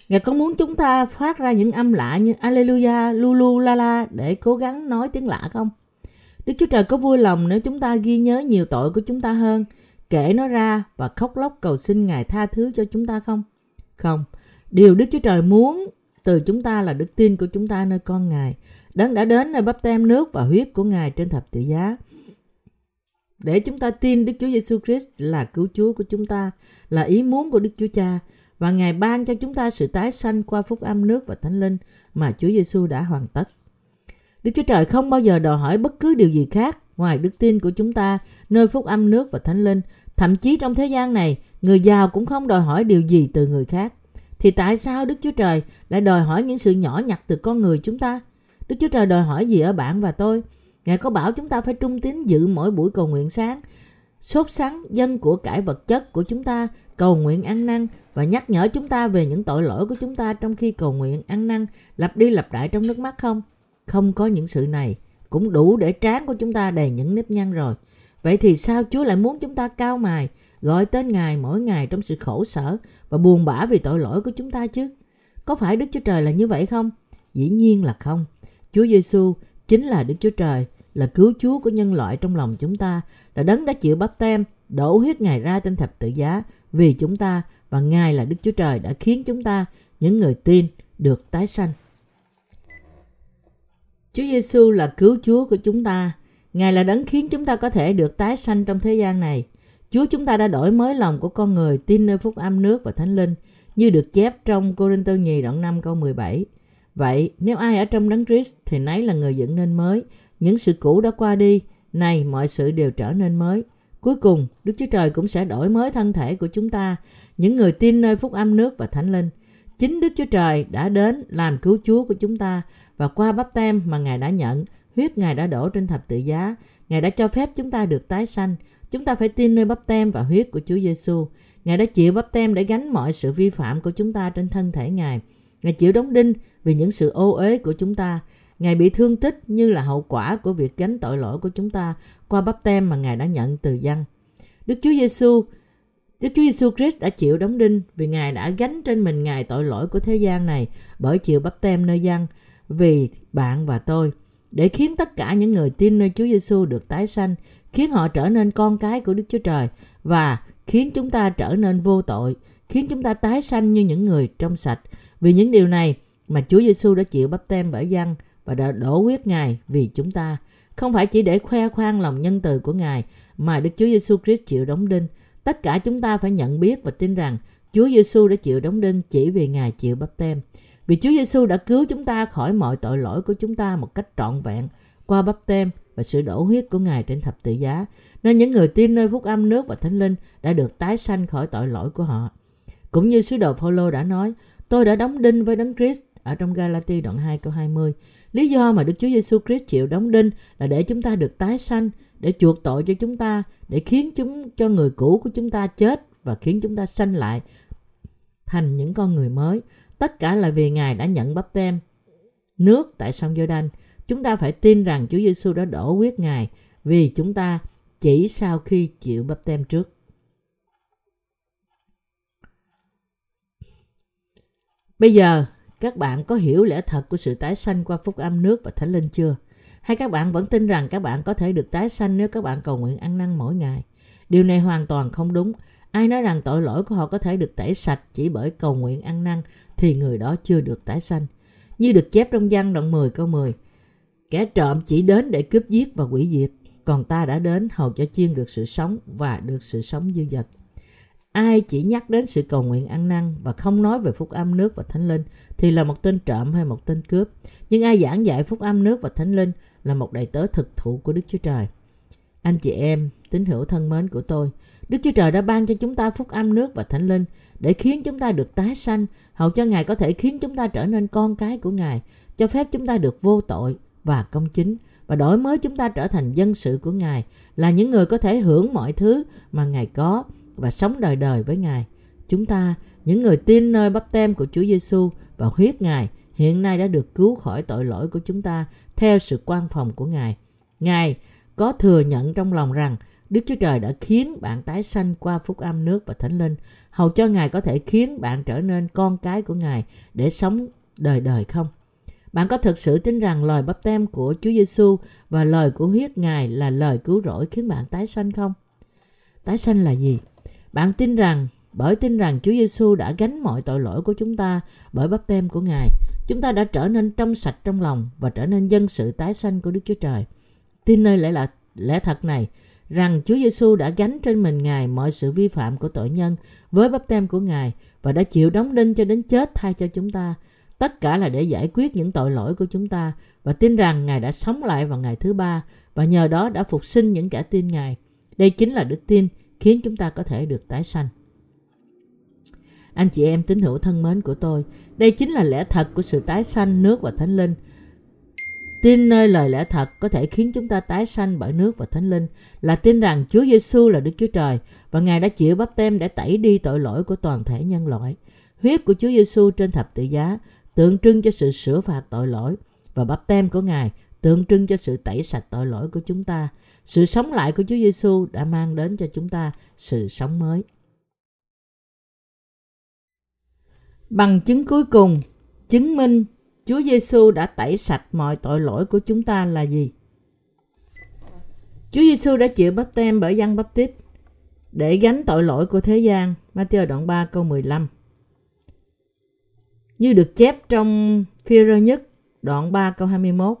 Ngài có muốn chúng ta phát ra những âm lạ như Alleluia, Lulu, La La để cố gắng nói tiếng lạ không? Đức Chúa Trời có vui lòng nếu chúng ta ghi nhớ nhiều tội của chúng ta hơn, kể nó ra và khóc lóc cầu xin Ngài tha thứ cho chúng ta không? Không. Điều Đức Chúa Trời muốn từ chúng ta là đức tin của chúng ta nơi con Ngài. Đấng đã đến nơi bắp tem nước và huyết của Ngài trên thập tự giá. Để chúng ta tin Đức Chúa Giêsu Christ là cứu Chúa của chúng ta, là ý muốn của Đức Chúa Cha và Ngài ban cho chúng ta sự tái sanh qua phúc âm nước và thánh linh mà Chúa Giêsu đã hoàn tất. Đức Chúa Trời không bao giờ đòi hỏi bất cứ điều gì khác ngoài đức tin của chúng ta nơi phúc âm nước và thánh linh. Thậm chí trong thế gian này, người giàu cũng không đòi hỏi điều gì từ người khác. Thì tại sao Đức Chúa Trời lại đòi hỏi những sự nhỏ nhặt từ con người chúng ta? Đức Chúa Trời đòi hỏi gì ở bạn và tôi? Ngài có bảo chúng ta phải trung tín dự mỗi buổi cầu nguyện sáng, sốt sắng dân của cải vật chất của chúng ta, cầu nguyện ăn năn và nhắc nhở chúng ta về những tội lỗi của chúng ta trong khi cầu nguyện ăn năn, lặp đi lặp lại trong nước mắt không? Không có những sự này cũng đủ để trán của chúng ta đầy những nếp nhăn rồi. Vậy thì sao Chúa lại muốn chúng ta cao mài, gọi tên Ngài mỗi ngày trong sự khổ sở và buồn bã vì tội lỗi của chúng ta chứ? Có phải Đức Chúa Trời là như vậy không? Dĩ nhiên là không. Chúa Giêsu chính là Đức Chúa Trời, là cứu Chúa của nhân loại trong lòng chúng ta, là đấng đã chịu bắt tem, đổ huyết Ngài ra trên thập tự giá vì chúng ta và Ngài là Đức Chúa Trời đã khiến chúng ta, những người tin, được tái sanh. Chúa Giêsu là cứu Chúa của chúng ta. Ngài là đấng khiến chúng ta có thể được tái sanh trong thế gian này. Chúa chúng ta đã đổi mới lòng của con người tin nơi phúc âm nước và thánh linh như được chép trong Cô-rinh-tô nhì đoạn 5 câu 17. Vậy nếu ai ở trong đấng Christ thì nấy là người dựng nên mới. Những sự cũ đã qua đi, này mọi sự đều trở nên mới. Cuối cùng, Đức Chúa Trời cũng sẽ đổi mới thân thể của chúng ta, những người tin nơi phúc âm nước và thánh linh. Chính Đức Chúa Trời đã đến làm cứu Chúa của chúng ta và qua bắp tem mà Ngài đã nhận, huyết Ngài đã đổ trên thập tự giá, Ngài đã cho phép chúng ta được tái sanh. Chúng ta phải tin nơi bắp tem và huyết của Chúa Giêsu. Ngài đã chịu bắp tem để gánh mọi sự vi phạm của chúng ta trên thân thể Ngài. Ngài chịu đóng đinh vì những sự ô uế của chúng ta. Ngài bị thương tích như là hậu quả của việc gánh tội lỗi của chúng ta qua bắp tem mà Ngài đã nhận từ dân. Đức Chúa Giêsu Đức Chúa Giêsu Christ đã chịu đóng đinh vì Ngài đã gánh trên mình Ngài tội lỗi của thế gian này bởi chịu bắp tem nơi dân vì bạn và tôi để khiến tất cả những người tin nơi Chúa Giêsu được tái sanh, khiến họ trở nên con cái của Đức Chúa Trời và khiến chúng ta trở nên vô tội, khiến chúng ta tái sanh như những người trong sạch. Vì những điều này mà Chúa Giêsu đã chịu bắp tem bởi dân và đã đổ huyết Ngài vì chúng ta. Không phải chỉ để khoe khoang lòng nhân từ của Ngài mà Đức Chúa Giêsu Christ chịu đóng đinh. Tất cả chúng ta phải nhận biết và tin rằng Chúa Giêsu đã chịu đóng đinh chỉ vì Ngài chịu bắp tem. Vì Chúa Giêsu đã cứu chúng ta khỏi mọi tội lỗi của chúng ta một cách trọn vẹn qua bắp tem và sự đổ huyết của Ngài trên thập tự giá. Nên những người tin nơi phúc âm nước và thánh linh đã được tái sanh khỏi tội lỗi của họ. Cũng như sứ đồ Phaolô đã nói, tôi đã đóng đinh với đấng Christ ở trong Galati đoạn 2 câu 20. Lý do mà Đức Chúa Giêsu Christ chịu đóng đinh là để chúng ta được tái sanh, để chuộc tội cho chúng ta, để khiến chúng cho người cũ của chúng ta chết và khiến chúng ta sanh lại thành những con người mới. Tất cả là vì Ngài đã nhận bắp tem nước tại sông Giô-đanh. Chúng ta phải tin rằng Chúa Giêsu đã đổ huyết Ngài vì chúng ta chỉ sau khi chịu bắp tem trước. Bây giờ, các bạn có hiểu lẽ thật của sự tái sanh qua phúc âm nước và thánh linh chưa? Hay các bạn vẫn tin rằng các bạn có thể được tái sanh nếu các bạn cầu nguyện ăn năn mỗi ngày? Điều này hoàn toàn không đúng. Ai nói rằng tội lỗi của họ có thể được tẩy sạch chỉ bởi cầu nguyện ăn năn thì người đó chưa được tái sanh. Như được chép trong văn đoạn 10 câu 10. Kẻ trộm chỉ đến để cướp giết và quỷ diệt, còn ta đã đến hầu cho chiên được sự sống và được sự sống dư dật. Ai chỉ nhắc đến sự cầu nguyện ăn năn và không nói về phúc âm nước và thánh linh thì là một tên trộm hay một tên cướp. Nhưng ai giảng dạy phúc âm nước và thánh linh là một đầy tớ thực thụ của Đức Chúa Trời. Anh chị em, tín hữu thân mến của tôi, Đức Chúa Trời đã ban cho chúng ta phúc âm nước và thánh linh để khiến chúng ta được tái sanh, hầu cho Ngài có thể khiến chúng ta trở nên con cái của Ngài, cho phép chúng ta được vô tội và công chính và đổi mới chúng ta trở thành dân sự của Ngài, là những người có thể hưởng mọi thứ mà Ngài có và sống đời đời với Ngài. Chúng ta, những người tin nơi bắp tem của Chúa Giêsu và huyết Ngài, hiện nay đã được cứu khỏi tội lỗi của chúng ta theo sự quan phòng của Ngài. Ngài có thừa nhận trong lòng rằng Đức Chúa Trời đã khiến bạn tái sanh qua phúc âm nước và thánh linh, hầu cho Ngài có thể khiến bạn trở nên con cái của Ngài để sống đời đời không? Bạn có thực sự tin rằng lời bắp tem của Chúa Giêsu và lời của huyết Ngài là lời cứu rỗi khiến bạn tái sanh không? Tái sanh là gì? Bạn tin rằng bởi tin rằng Chúa Giêsu đã gánh mọi tội lỗi của chúng ta bởi bắp tem của Ngài, chúng ta đã trở nên trong sạch trong lòng và trở nên dân sự tái sanh của Đức Chúa Trời. Tin nơi lẽ là lẽ thật này rằng Chúa Giêsu đã gánh trên mình Ngài mọi sự vi phạm của tội nhân với bắp tem của Ngài và đã chịu đóng đinh cho đến chết thay cho chúng ta. Tất cả là để giải quyết những tội lỗi của chúng ta và tin rằng Ngài đã sống lại vào ngày thứ ba và nhờ đó đã phục sinh những kẻ tin Ngài. Đây chính là đức tin khiến chúng ta có thể được tái sanh. Anh chị em tín hữu thân mến của tôi, đây chính là lẽ thật của sự tái sanh nước và thánh linh. Tin nơi lời lẽ thật có thể khiến chúng ta tái sanh bởi nước và thánh linh là tin rằng Chúa Giêsu là Đức Chúa Trời và Ngài đã chịu bắp tem để tẩy đi tội lỗi của toàn thể nhân loại. Huyết của Chúa Giêsu trên thập tự giá tượng trưng cho sự sửa phạt tội lỗi và bắp tem của Ngài tượng trưng cho sự tẩy sạch tội lỗi của chúng ta. Sự sống lại của Chúa Giêsu đã mang đến cho chúng ta sự sống mới. Bằng chứng cuối cùng, chứng minh Chúa Giêsu đã tẩy sạch mọi tội lỗi của chúng ta là gì? Chúa Giêsu đã chịu bắp tem bởi dân bắp tít để gánh tội lỗi của thế gian. Matthew đoạn 3 câu 15 Như được chép trong phi rơ nhất đoạn 3 câu 21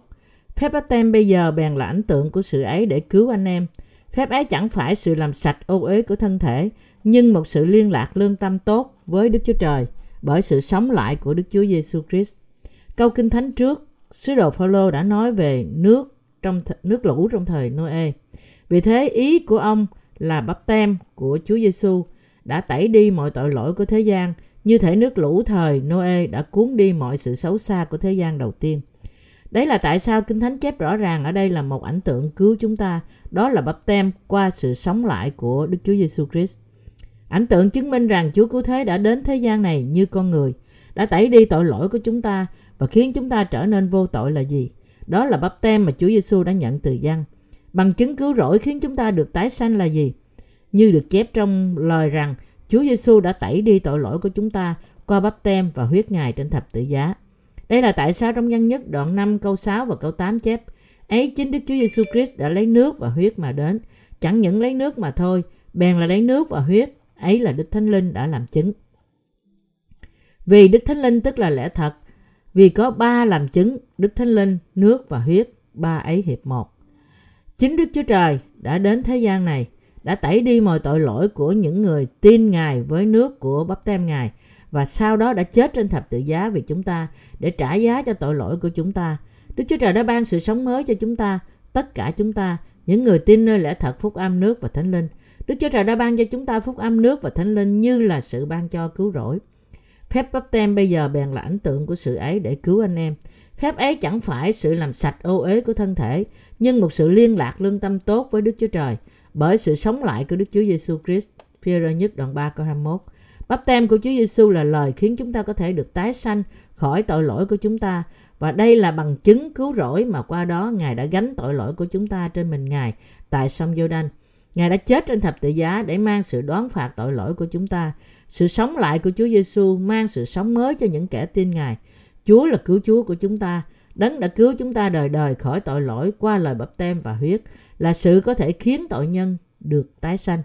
Phép bắp tem bây giờ bèn là ảnh tượng của sự ấy để cứu anh em. Phép ấy chẳng phải sự làm sạch ô uế của thân thể, nhưng một sự liên lạc lương tâm tốt với Đức Chúa Trời bởi sự sống lại của Đức Chúa Giêsu Christ. Câu kinh thánh trước, sứ đồ Phaolô đã nói về nước trong th- nước lũ trong thời Noe. Vì thế ý của ông là bắp tem của Chúa Giêsu đã tẩy đi mọi tội lỗi của thế gian như thể nước lũ thời Noe đã cuốn đi mọi sự xấu xa của thế gian đầu tiên. Đấy là tại sao Kinh Thánh chép rõ ràng ở đây là một ảnh tượng cứu chúng ta, đó là bắp tem qua sự sống lại của Đức Chúa Giêsu Christ. Ảnh tượng chứng minh rằng Chúa Cứu Thế đã đến thế gian này như con người, đã tẩy đi tội lỗi của chúng ta và khiến chúng ta trở nên vô tội là gì? Đó là bắp tem mà Chúa Giêsu đã nhận từ dân. Bằng chứng cứu rỗi khiến chúng ta được tái sanh là gì? Như được chép trong lời rằng Chúa Giêsu đã tẩy đi tội lỗi của chúng ta qua bắp tem và huyết Ngài trên thập tự giá. Đây là tại sao trong nhân nhất đoạn 5 câu 6 và câu 8 chép ấy chính Đức Chúa Giêsu Christ đã lấy nước và huyết mà đến, chẳng những lấy nước mà thôi, bèn là lấy nước và huyết, ấy là Đức Thánh Linh đã làm chứng. Vì Đức Thánh Linh tức là lẽ thật, vì có ba làm chứng, Đức Thánh Linh, nước và huyết, ba ấy hiệp một. Chính Đức Chúa Trời đã đến thế gian này, đã tẩy đi mọi tội lỗi của những người tin Ngài với nước của bắp tem Ngài và sau đó đã chết trên thập tự giá vì chúng ta để trả giá cho tội lỗi của chúng ta. Đức Chúa Trời đã ban sự sống mới cho chúng ta, tất cả chúng ta, những người tin nơi lẽ thật phúc âm nước và thánh linh. Đức Chúa Trời đã ban cho chúng ta phúc âm nước và thánh linh như là sự ban cho cứu rỗi. Phép bắp tem bây giờ bèn là ảnh tượng của sự ấy để cứu anh em. Phép ấy chẳng phải sự làm sạch ô uế của thân thể, nhưng một sự liên lạc lương tâm tốt với Đức Chúa Trời bởi sự sống lại của Đức Chúa Giêsu Christ. Phi-rơ nhất đoạn 3 câu 21. Bắp tem của Chúa Giêsu là lời khiến chúng ta có thể được tái sanh khỏi tội lỗi của chúng ta và đây là bằng chứng cứu rỗi mà qua đó Ngài đã gánh tội lỗi của chúng ta trên mình Ngài tại sông Giô-đanh. Ngài đã chết trên thập tự giá để mang sự đoán phạt tội lỗi của chúng ta. Sự sống lại của Chúa Giêsu mang sự sống mới cho những kẻ tin Ngài. Chúa là cứu Chúa của chúng ta. Đấng đã cứu chúng ta đời đời khỏi tội lỗi qua lời bập tem và huyết là sự có thể khiến tội nhân được tái sanh.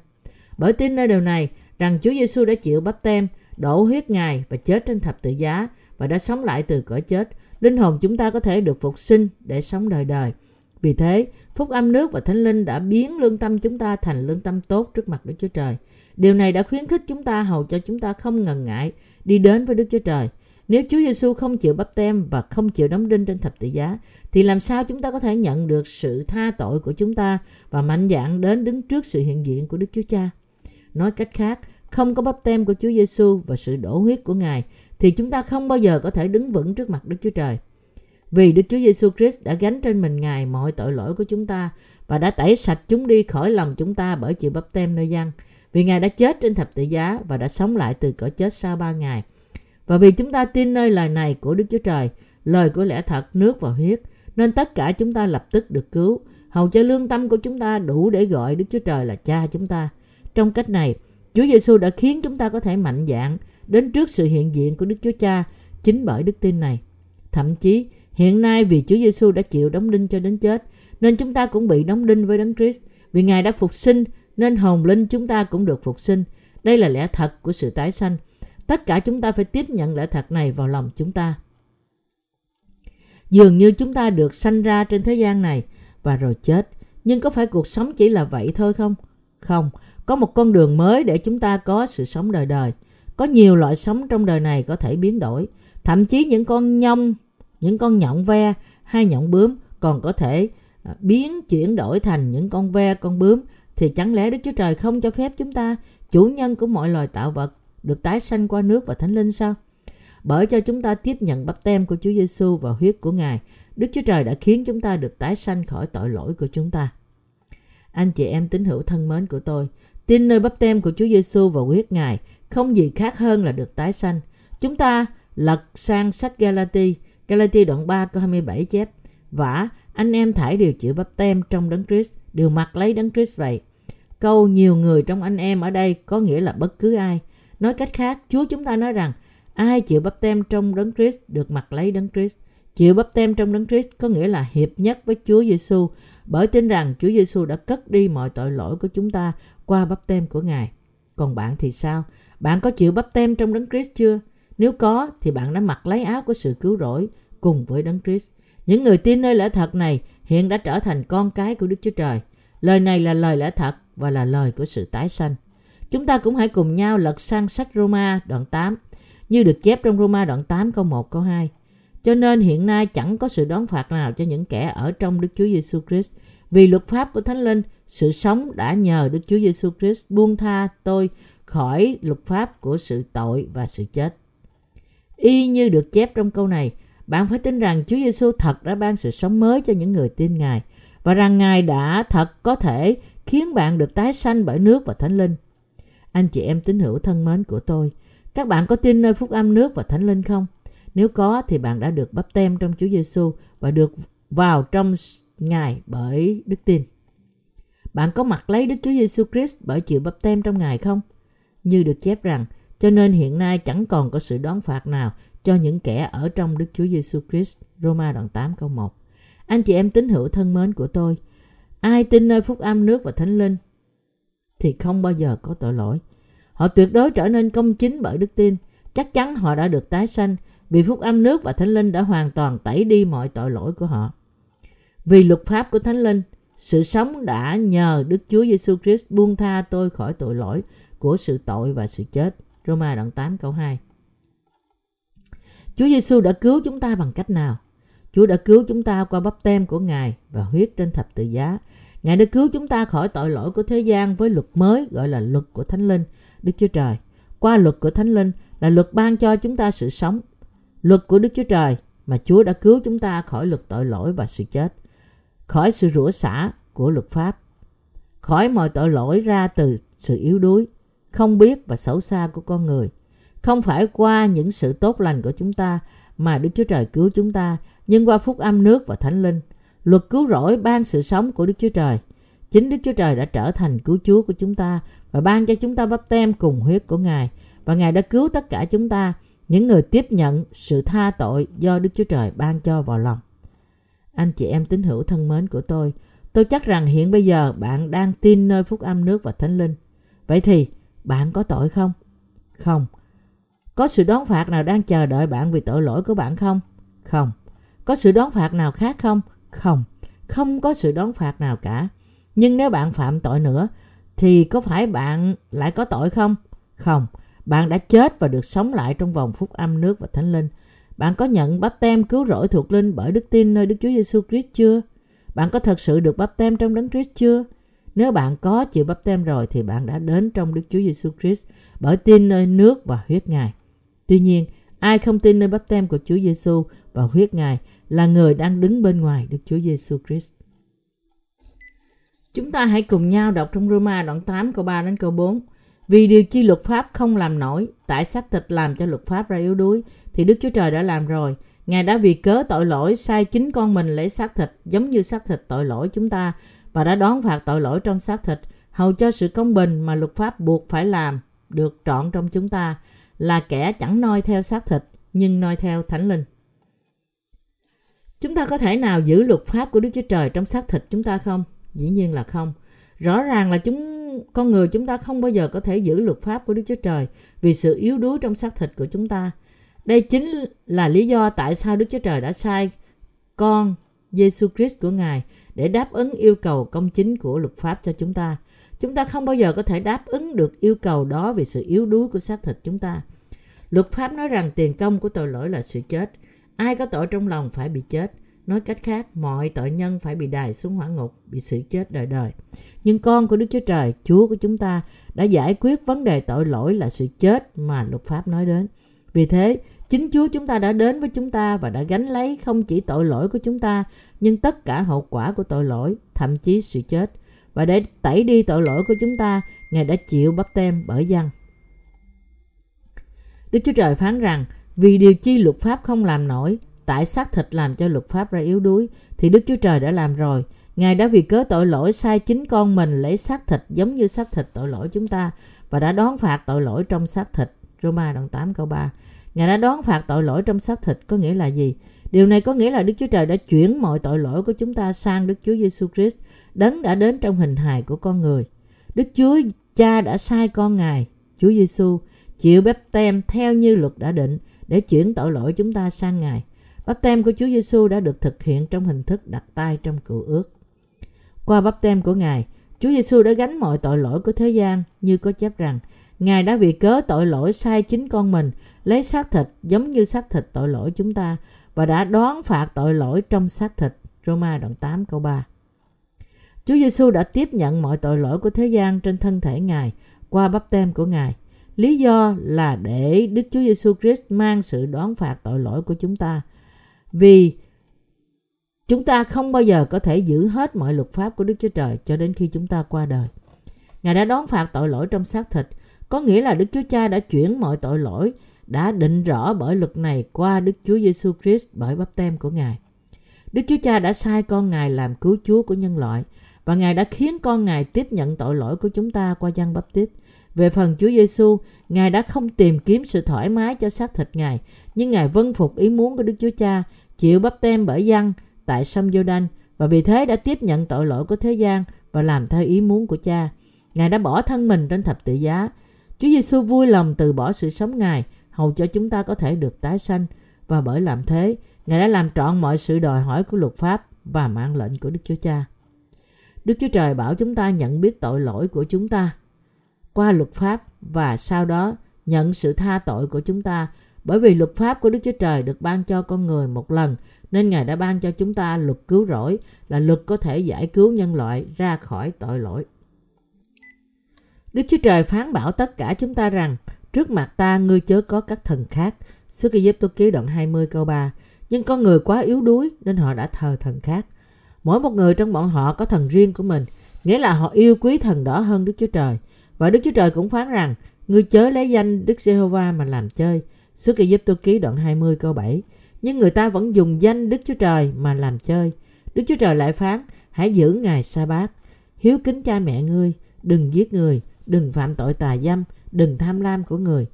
Bởi tin nơi điều này rằng Chúa Giêsu đã chịu bắp tem, đổ huyết Ngài và chết trên thập tự giá và đã sống lại từ cõi chết, linh hồn chúng ta có thể được phục sinh để sống đời đời. Vì thế, phúc âm nước và thánh linh đã biến lương tâm chúng ta thành lương tâm tốt trước mặt Đức Chúa Trời. Điều này đã khuyến khích chúng ta hầu cho chúng ta không ngần ngại đi đến với Đức Chúa Trời. Nếu Chúa Giêsu không chịu bắp tem và không chịu đóng đinh trên thập tự giá, thì làm sao chúng ta có thể nhận được sự tha tội của chúng ta và mạnh dạn đến đứng trước sự hiện diện của Đức Chúa Cha? Nói cách khác, không có bắp tem của Chúa Giêsu và sự đổ huyết của Ngài thì chúng ta không bao giờ có thể đứng vững trước mặt Đức Chúa Trời. Vì Đức Chúa Giêsu Christ đã gánh trên mình Ngài mọi tội lỗi của chúng ta và đã tẩy sạch chúng đi khỏi lòng chúng ta bởi chịu bắp tem nơi dân. Vì Ngài đã chết trên thập tự giá và đã sống lại từ cõi chết sau ba ngày. Và vì chúng ta tin nơi lời này của Đức Chúa Trời, lời của lẽ thật, nước và huyết, nên tất cả chúng ta lập tức được cứu, hầu cho lương tâm của chúng ta đủ để gọi Đức Chúa Trời là cha chúng ta. Trong cách này, Chúa Giêsu đã khiến chúng ta có thể mạnh dạn đến trước sự hiện diện của Đức Chúa Cha chính bởi đức tin này. Thậm chí, hiện nay vì Chúa Giêsu đã chịu đóng đinh cho đến chết, nên chúng ta cũng bị đóng đinh với Đấng Christ. Vì Ngài đã phục sinh, nên hồn linh chúng ta cũng được phục sinh. Đây là lẽ thật của sự tái sanh. Tất cả chúng ta phải tiếp nhận lẽ thật này vào lòng chúng ta. Dường như chúng ta được sanh ra trên thế gian này và rồi chết. Nhưng có phải cuộc sống chỉ là vậy thôi không? Không, có một con đường mới để chúng ta có sự sống đời đời. Có nhiều loại sống trong đời này có thể biến đổi. Thậm chí những con nhông, những con nhộng ve hay nhộng bướm còn có thể à, biến chuyển đổi thành những con ve, con bướm thì chẳng lẽ Đức Chúa Trời không cho phép chúng ta, chủ nhân của mọi loài tạo vật, được tái sanh qua nước và thánh linh sao? Bởi cho chúng ta tiếp nhận bắp tem của Chúa Giêsu và huyết của Ngài, Đức Chúa Trời đã khiến chúng ta được tái sanh khỏi tội lỗi của chúng ta. Anh chị em tín hữu thân mến của tôi, tin nơi bắp tem của Chúa Giêsu và huyết Ngài không gì khác hơn là được tái sanh. Chúng ta lật sang sách Galati, Galati đoạn 3 câu 27 chép, Vả, anh em thải đều chịu bắp tem trong đấng Christ, đều mặc lấy đấng Christ vậy. Câu nhiều người trong anh em ở đây có nghĩa là bất cứ ai. Nói cách khác, Chúa chúng ta nói rằng ai chịu bắp tem trong đấng Christ được mặc lấy đấng Christ. Chịu bắp tem trong đấng Christ có nghĩa là hiệp nhất với Chúa Giêsu bởi tin rằng Chúa Giêsu đã cất đi mọi tội lỗi của chúng ta qua bắp tem của Ngài. Còn bạn thì sao? Bạn có chịu bắp tem trong đấng Christ chưa? Nếu có thì bạn đã mặc lấy áo của sự cứu rỗi cùng với đấng Christ. Những người tin nơi lẽ thật này hiện đã trở thành con cái của Đức Chúa Trời. Lời này là lời lẽ thật và là lời của sự tái sanh. Chúng ta cũng hãy cùng nhau lật sang sách Roma đoạn 8, như được chép trong Roma đoạn 8 câu 1 câu 2. Cho nên hiện nay chẳng có sự đón phạt nào cho những kẻ ở trong Đức Chúa Giêsu Christ. Vì luật pháp của Thánh Linh, sự sống đã nhờ Đức Chúa Giêsu Christ buông tha tôi khỏi luật pháp của sự tội và sự chết. Y như được chép trong câu này, bạn phải tin rằng Chúa Giêsu thật đã ban sự sống mới cho những người tin Ngài và rằng Ngài đã thật có thể khiến bạn được tái sanh bởi nước và Thánh Linh. Anh chị em tín hữu thân mến của tôi, các bạn có tin nơi phúc âm nước và Thánh Linh không? Nếu có thì bạn đã được bắp tem trong Chúa Giêsu và được vào trong Ngài bởi đức tin. Bạn có mặc lấy Đức Chúa Giêsu Christ bởi chịu bắp tem trong Ngài không? Như được chép rằng, cho nên hiện nay chẳng còn có sự đón phạt nào cho những kẻ ở trong Đức Chúa Giêsu Christ. Roma đoạn 8 câu 1. Anh chị em tín hữu thân mến của tôi, ai tin nơi phúc âm nước và thánh linh thì không bao giờ có tội lỗi. Họ tuyệt đối trở nên công chính bởi đức tin. Chắc chắn họ đã được tái sanh vì phúc âm nước và thánh linh đã hoàn toàn tẩy đi mọi tội lỗi của họ. Vì luật pháp của thánh linh, sự sống đã nhờ Đức Chúa Giêsu Christ buông tha tôi khỏi tội lỗi của sự tội và sự chết. Roma đoạn 8 câu 2 Chúa Giêsu đã cứu chúng ta bằng cách nào? Chúa đã cứu chúng ta qua bắp tem của Ngài và huyết trên thập tự giá. Ngài đã cứu chúng ta khỏi tội lỗi của thế gian với luật mới gọi là luật của Thánh Linh, Đức Chúa Trời. Qua luật của Thánh Linh là luật ban cho chúng ta sự sống. Luật của Đức Chúa Trời mà Chúa đã cứu chúng ta khỏi luật tội lỗi và sự chết, khỏi sự rủa xả của luật pháp, khỏi mọi tội lỗi ra từ sự yếu đuối, không biết và xấu xa của con người. Không phải qua những sự tốt lành của chúng ta mà Đức Chúa Trời cứu chúng ta, nhưng qua phúc âm nước và thánh linh. Luật cứu rỗi ban sự sống của Đức Chúa Trời. Chính Đức Chúa Trời đã trở thành cứu Chúa của chúng ta và ban cho chúng ta bắp tem cùng huyết của Ngài. Và Ngài đã cứu tất cả chúng ta, những người tiếp nhận sự tha tội do Đức Chúa Trời ban cho vào lòng. Anh chị em tín hữu thân mến của tôi, tôi chắc rằng hiện bây giờ bạn đang tin nơi phúc âm nước và thánh linh. Vậy thì bạn có tội không? Không. Có sự đón phạt nào đang chờ đợi bạn vì tội lỗi của bạn không? Không. Có sự đón phạt nào khác không? Không. Không có sự đón phạt nào cả. Nhưng nếu bạn phạm tội nữa, thì có phải bạn lại có tội không? Không. Bạn đã chết và được sống lại trong vòng phúc âm nước và thánh linh. Bạn có nhận bắp tem cứu rỗi thuộc linh bởi đức tin nơi Đức Chúa Giêsu Christ chưa? Bạn có thật sự được bắp tem trong đấng Christ chưa? Nếu bạn có chịu bắp tem rồi thì bạn đã đến trong Đức Chúa Giêsu Christ bởi tin nơi nước và huyết Ngài. Tuy nhiên, ai không tin nơi bắp tem của Chúa Giêsu và huyết Ngài là người đang đứng bên ngoài Đức Chúa Giêsu Christ. Chúng ta hãy cùng nhau đọc trong Roma đoạn 8 câu 3 đến câu 4. Vì điều chi luật pháp không làm nổi, tại xác thịt làm cho luật pháp ra yếu đuối, thì Đức Chúa Trời đã làm rồi. Ngài đã vì cớ tội lỗi sai chính con mình lấy xác thịt giống như xác thịt tội lỗi chúng ta và đã đón phạt tội lỗi trong xác thịt, hầu cho sự công bình mà luật pháp buộc phải làm, được trọn trong chúng ta, là kẻ chẳng noi theo xác thịt, nhưng noi theo thánh linh. Chúng ta có thể nào giữ luật pháp của Đức Chúa Trời trong xác thịt chúng ta không? Dĩ nhiên là không. Rõ ràng là chúng, con người chúng ta không bao giờ có thể giữ luật pháp của Đức Chúa Trời vì sự yếu đuối trong xác thịt của chúng ta. Đây chính là lý do tại sao Đức Chúa Trời đã sai con Giêsu Christ của Ngài để đáp ứng yêu cầu công chính của luật pháp cho chúng ta. Chúng ta không bao giờ có thể đáp ứng được yêu cầu đó vì sự yếu đuối của xác thịt chúng ta. Luật pháp nói rằng tiền công của tội lỗi là sự chết. Ai có tội trong lòng phải bị chết. Nói cách khác, mọi tội nhân phải bị đày xuống hỏa ngục, bị sự chết đời đời. Nhưng con của Đức Chúa Trời, Chúa của chúng ta, đã giải quyết vấn đề tội lỗi là sự chết mà luật pháp nói đến. Vì thế, chính Chúa chúng ta đã đến với chúng ta và đã gánh lấy không chỉ tội lỗi của chúng ta, nhưng tất cả hậu quả của tội lỗi, thậm chí sự chết. Và để tẩy đi tội lỗi của chúng ta, Ngài đã chịu bắt tem bởi dân. Đức Chúa Trời phán rằng, vì điều chi luật pháp không làm nổi, tại xác thịt làm cho luật pháp ra yếu đuối, thì Đức Chúa Trời đã làm rồi. Ngài đã vì cớ tội lỗi sai chính con mình lấy xác thịt giống như xác thịt tội lỗi chúng ta và đã đón phạt tội lỗi trong xác thịt. Roma đoạn 8 câu 3 Ngài đã đón phạt tội lỗi trong xác thịt có nghĩa là gì? Điều này có nghĩa là Đức Chúa Trời đã chuyển mọi tội lỗi của chúng ta sang Đức Chúa Giêsu Christ, đấng đã đến trong hình hài của con người. Đức Chúa Cha đã sai con Ngài, Chúa Giêsu, chịu bắp tem theo như luật đã định để chuyển tội lỗi chúng ta sang Ngài. Bắp tem của Chúa Giêsu đã được thực hiện trong hình thức đặt tay trong cựu ước. Qua bắp tem của Ngài, Chúa Giêsu đã gánh mọi tội lỗi của thế gian như có chép rằng Ngài đã vì cớ tội lỗi sai chính con mình lấy xác thịt giống như xác thịt tội lỗi chúng ta và đã đoán phạt tội lỗi trong xác thịt. Roma đoạn 8 câu 3 Chúa Giêsu đã tiếp nhận mọi tội lỗi của thế gian trên thân thể Ngài qua bắp tem của Ngài. Lý do là để Đức Chúa Giêsu Christ mang sự đoán phạt tội lỗi của chúng ta. Vì chúng ta không bao giờ có thể giữ hết mọi luật pháp của Đức Chúa Trời cho đến khi chúng ta qua đời. Ngài đã đón phạt tội lỗi trong xác thịt, có nghĩa là Đức Chúa Cha đã chuyển mọi tội lỗi đã định rõ bởi luật này qua Đức Chúa Giêsu Christ bởi bắp tem của Ngài. Đức Chúa Cha đã sai con Ngài làm cứu Chúa của nhân loại và Ngài đã khiến con Ngài tiếp nhận tội lỗi của chúng ta qua dân bắp tít. Về phần Chúa Giêsu, Ngài đã không tìm kiếm sự thoải mái cho xác thịt Ngài, nhưng Ngài vâng phục ý muốn của Đức Chúa Cha, chịu bắp tem bởi dân tại sông giô đanh và vì thế đã tiếp nhận tội lỗi của thế gian và làm theo ý muốn của Cha. Ngài đã bỏ thân mình trên thập tự giá. Chúa Giêsu vui lòng từ bỏ sự sống Ngài hầu cho chúng ta có thể được tái sanh và bởi làm thế, Ngài đã làm trọn mọi sự đòi hỏi của luật pháp và mạng lệnh của Đức Chúa Cha. Đức Chúa Trời bảo chúng ta nhận biết tội lỗi của chúng ta qua luật pháp và sau đó nhận sự tha tội của chúng ta bởi vì luật pháp của Đức Chúa Trời được ban cho con người một lần nên Ngài đã ban cho chúng ta luật cứu rỗi là luật có thể giải cứu nhân loại ra khỏi tội lỗi. Đức Chúa Trời phán bảo tất cả chúng ta rằng trước mặt ta ngươi chớ có các thần khác. Xuất Ai tô ký đoạn 20 câu 3 Nhưng con người quá yếu đuối nên họ đã thờ thần khác. Mỗi một người trong bọn họ có thần riêng của mình, nghĩa là họ yêu quý thần đó hơn Đức Chúa Trời. Và Đức Chúa Trời cũng phán rằng, ngươi chớ lấy danh Đức Giê-hô-va mà làm chơi. Xuất Ai tô ký đoạn 20 câu 7. Nhưng người ta vẫn dùng danh Đức Chúa Trời mà làm chơi. Đức Chúa Trời lại phán, hãy giữ ngày sa bát hiếu kính cha mẹ ngươi, đừng giết người, đừng phạm tội tà dâm, đừng tham lam của người.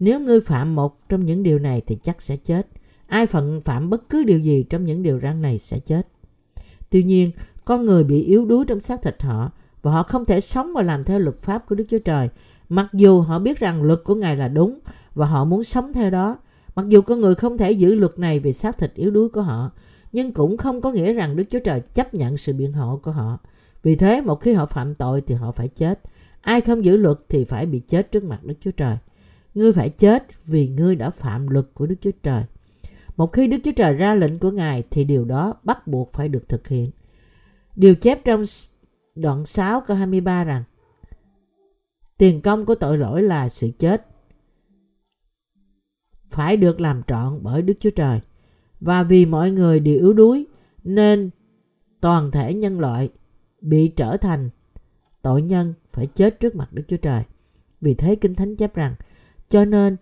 Nếu ngươi phạm một trong những điều này thì chắc sẽ chết. Ai phận phạm bất cứ điều gì trong những điều răn này sẽ chết. Tuy nhiên, con người bị yếu đuối trong xác thịt họ và họ không thể sống và làm theo luật pháp của Đức Chúa Trời. Mặc dù họ biết rằng luật của Ngài là đúng và họ muốn sống theo đó. Mặc dù con người không thể giữ luật này vì xác thịt yếu đuối của họ, nhưng cũng không có nghĩa rằng Đức Chúa Trời chấp nhận sự biện hộ của họ. Vì thế, một khi họ phạm tội thì họ phải chết. Ai không giữ luật thì phải bị chết trước mặt Đức Chúa Trời. Ngươi phải chết vì ngươi đã phạm luật của Đức Chúa Trời. Một khi Đức Chúa Trời ra lệnh của Ngài thì điều đó bắt buộc phải được thực hiện. Điều chép trong đoạn 6 câu 23 rằng, Tiền công của tội lỗi là sự chết. Phải được làm trọn bởi Đức Chúa Trời. Và vì mọi người đều yếu đuối, nên toàn thể nhân loại bị trở thành tội nhân phải chết trước mặt Đức Chúa Trời. Vì thế Kinh Thánh chép rằng cho nên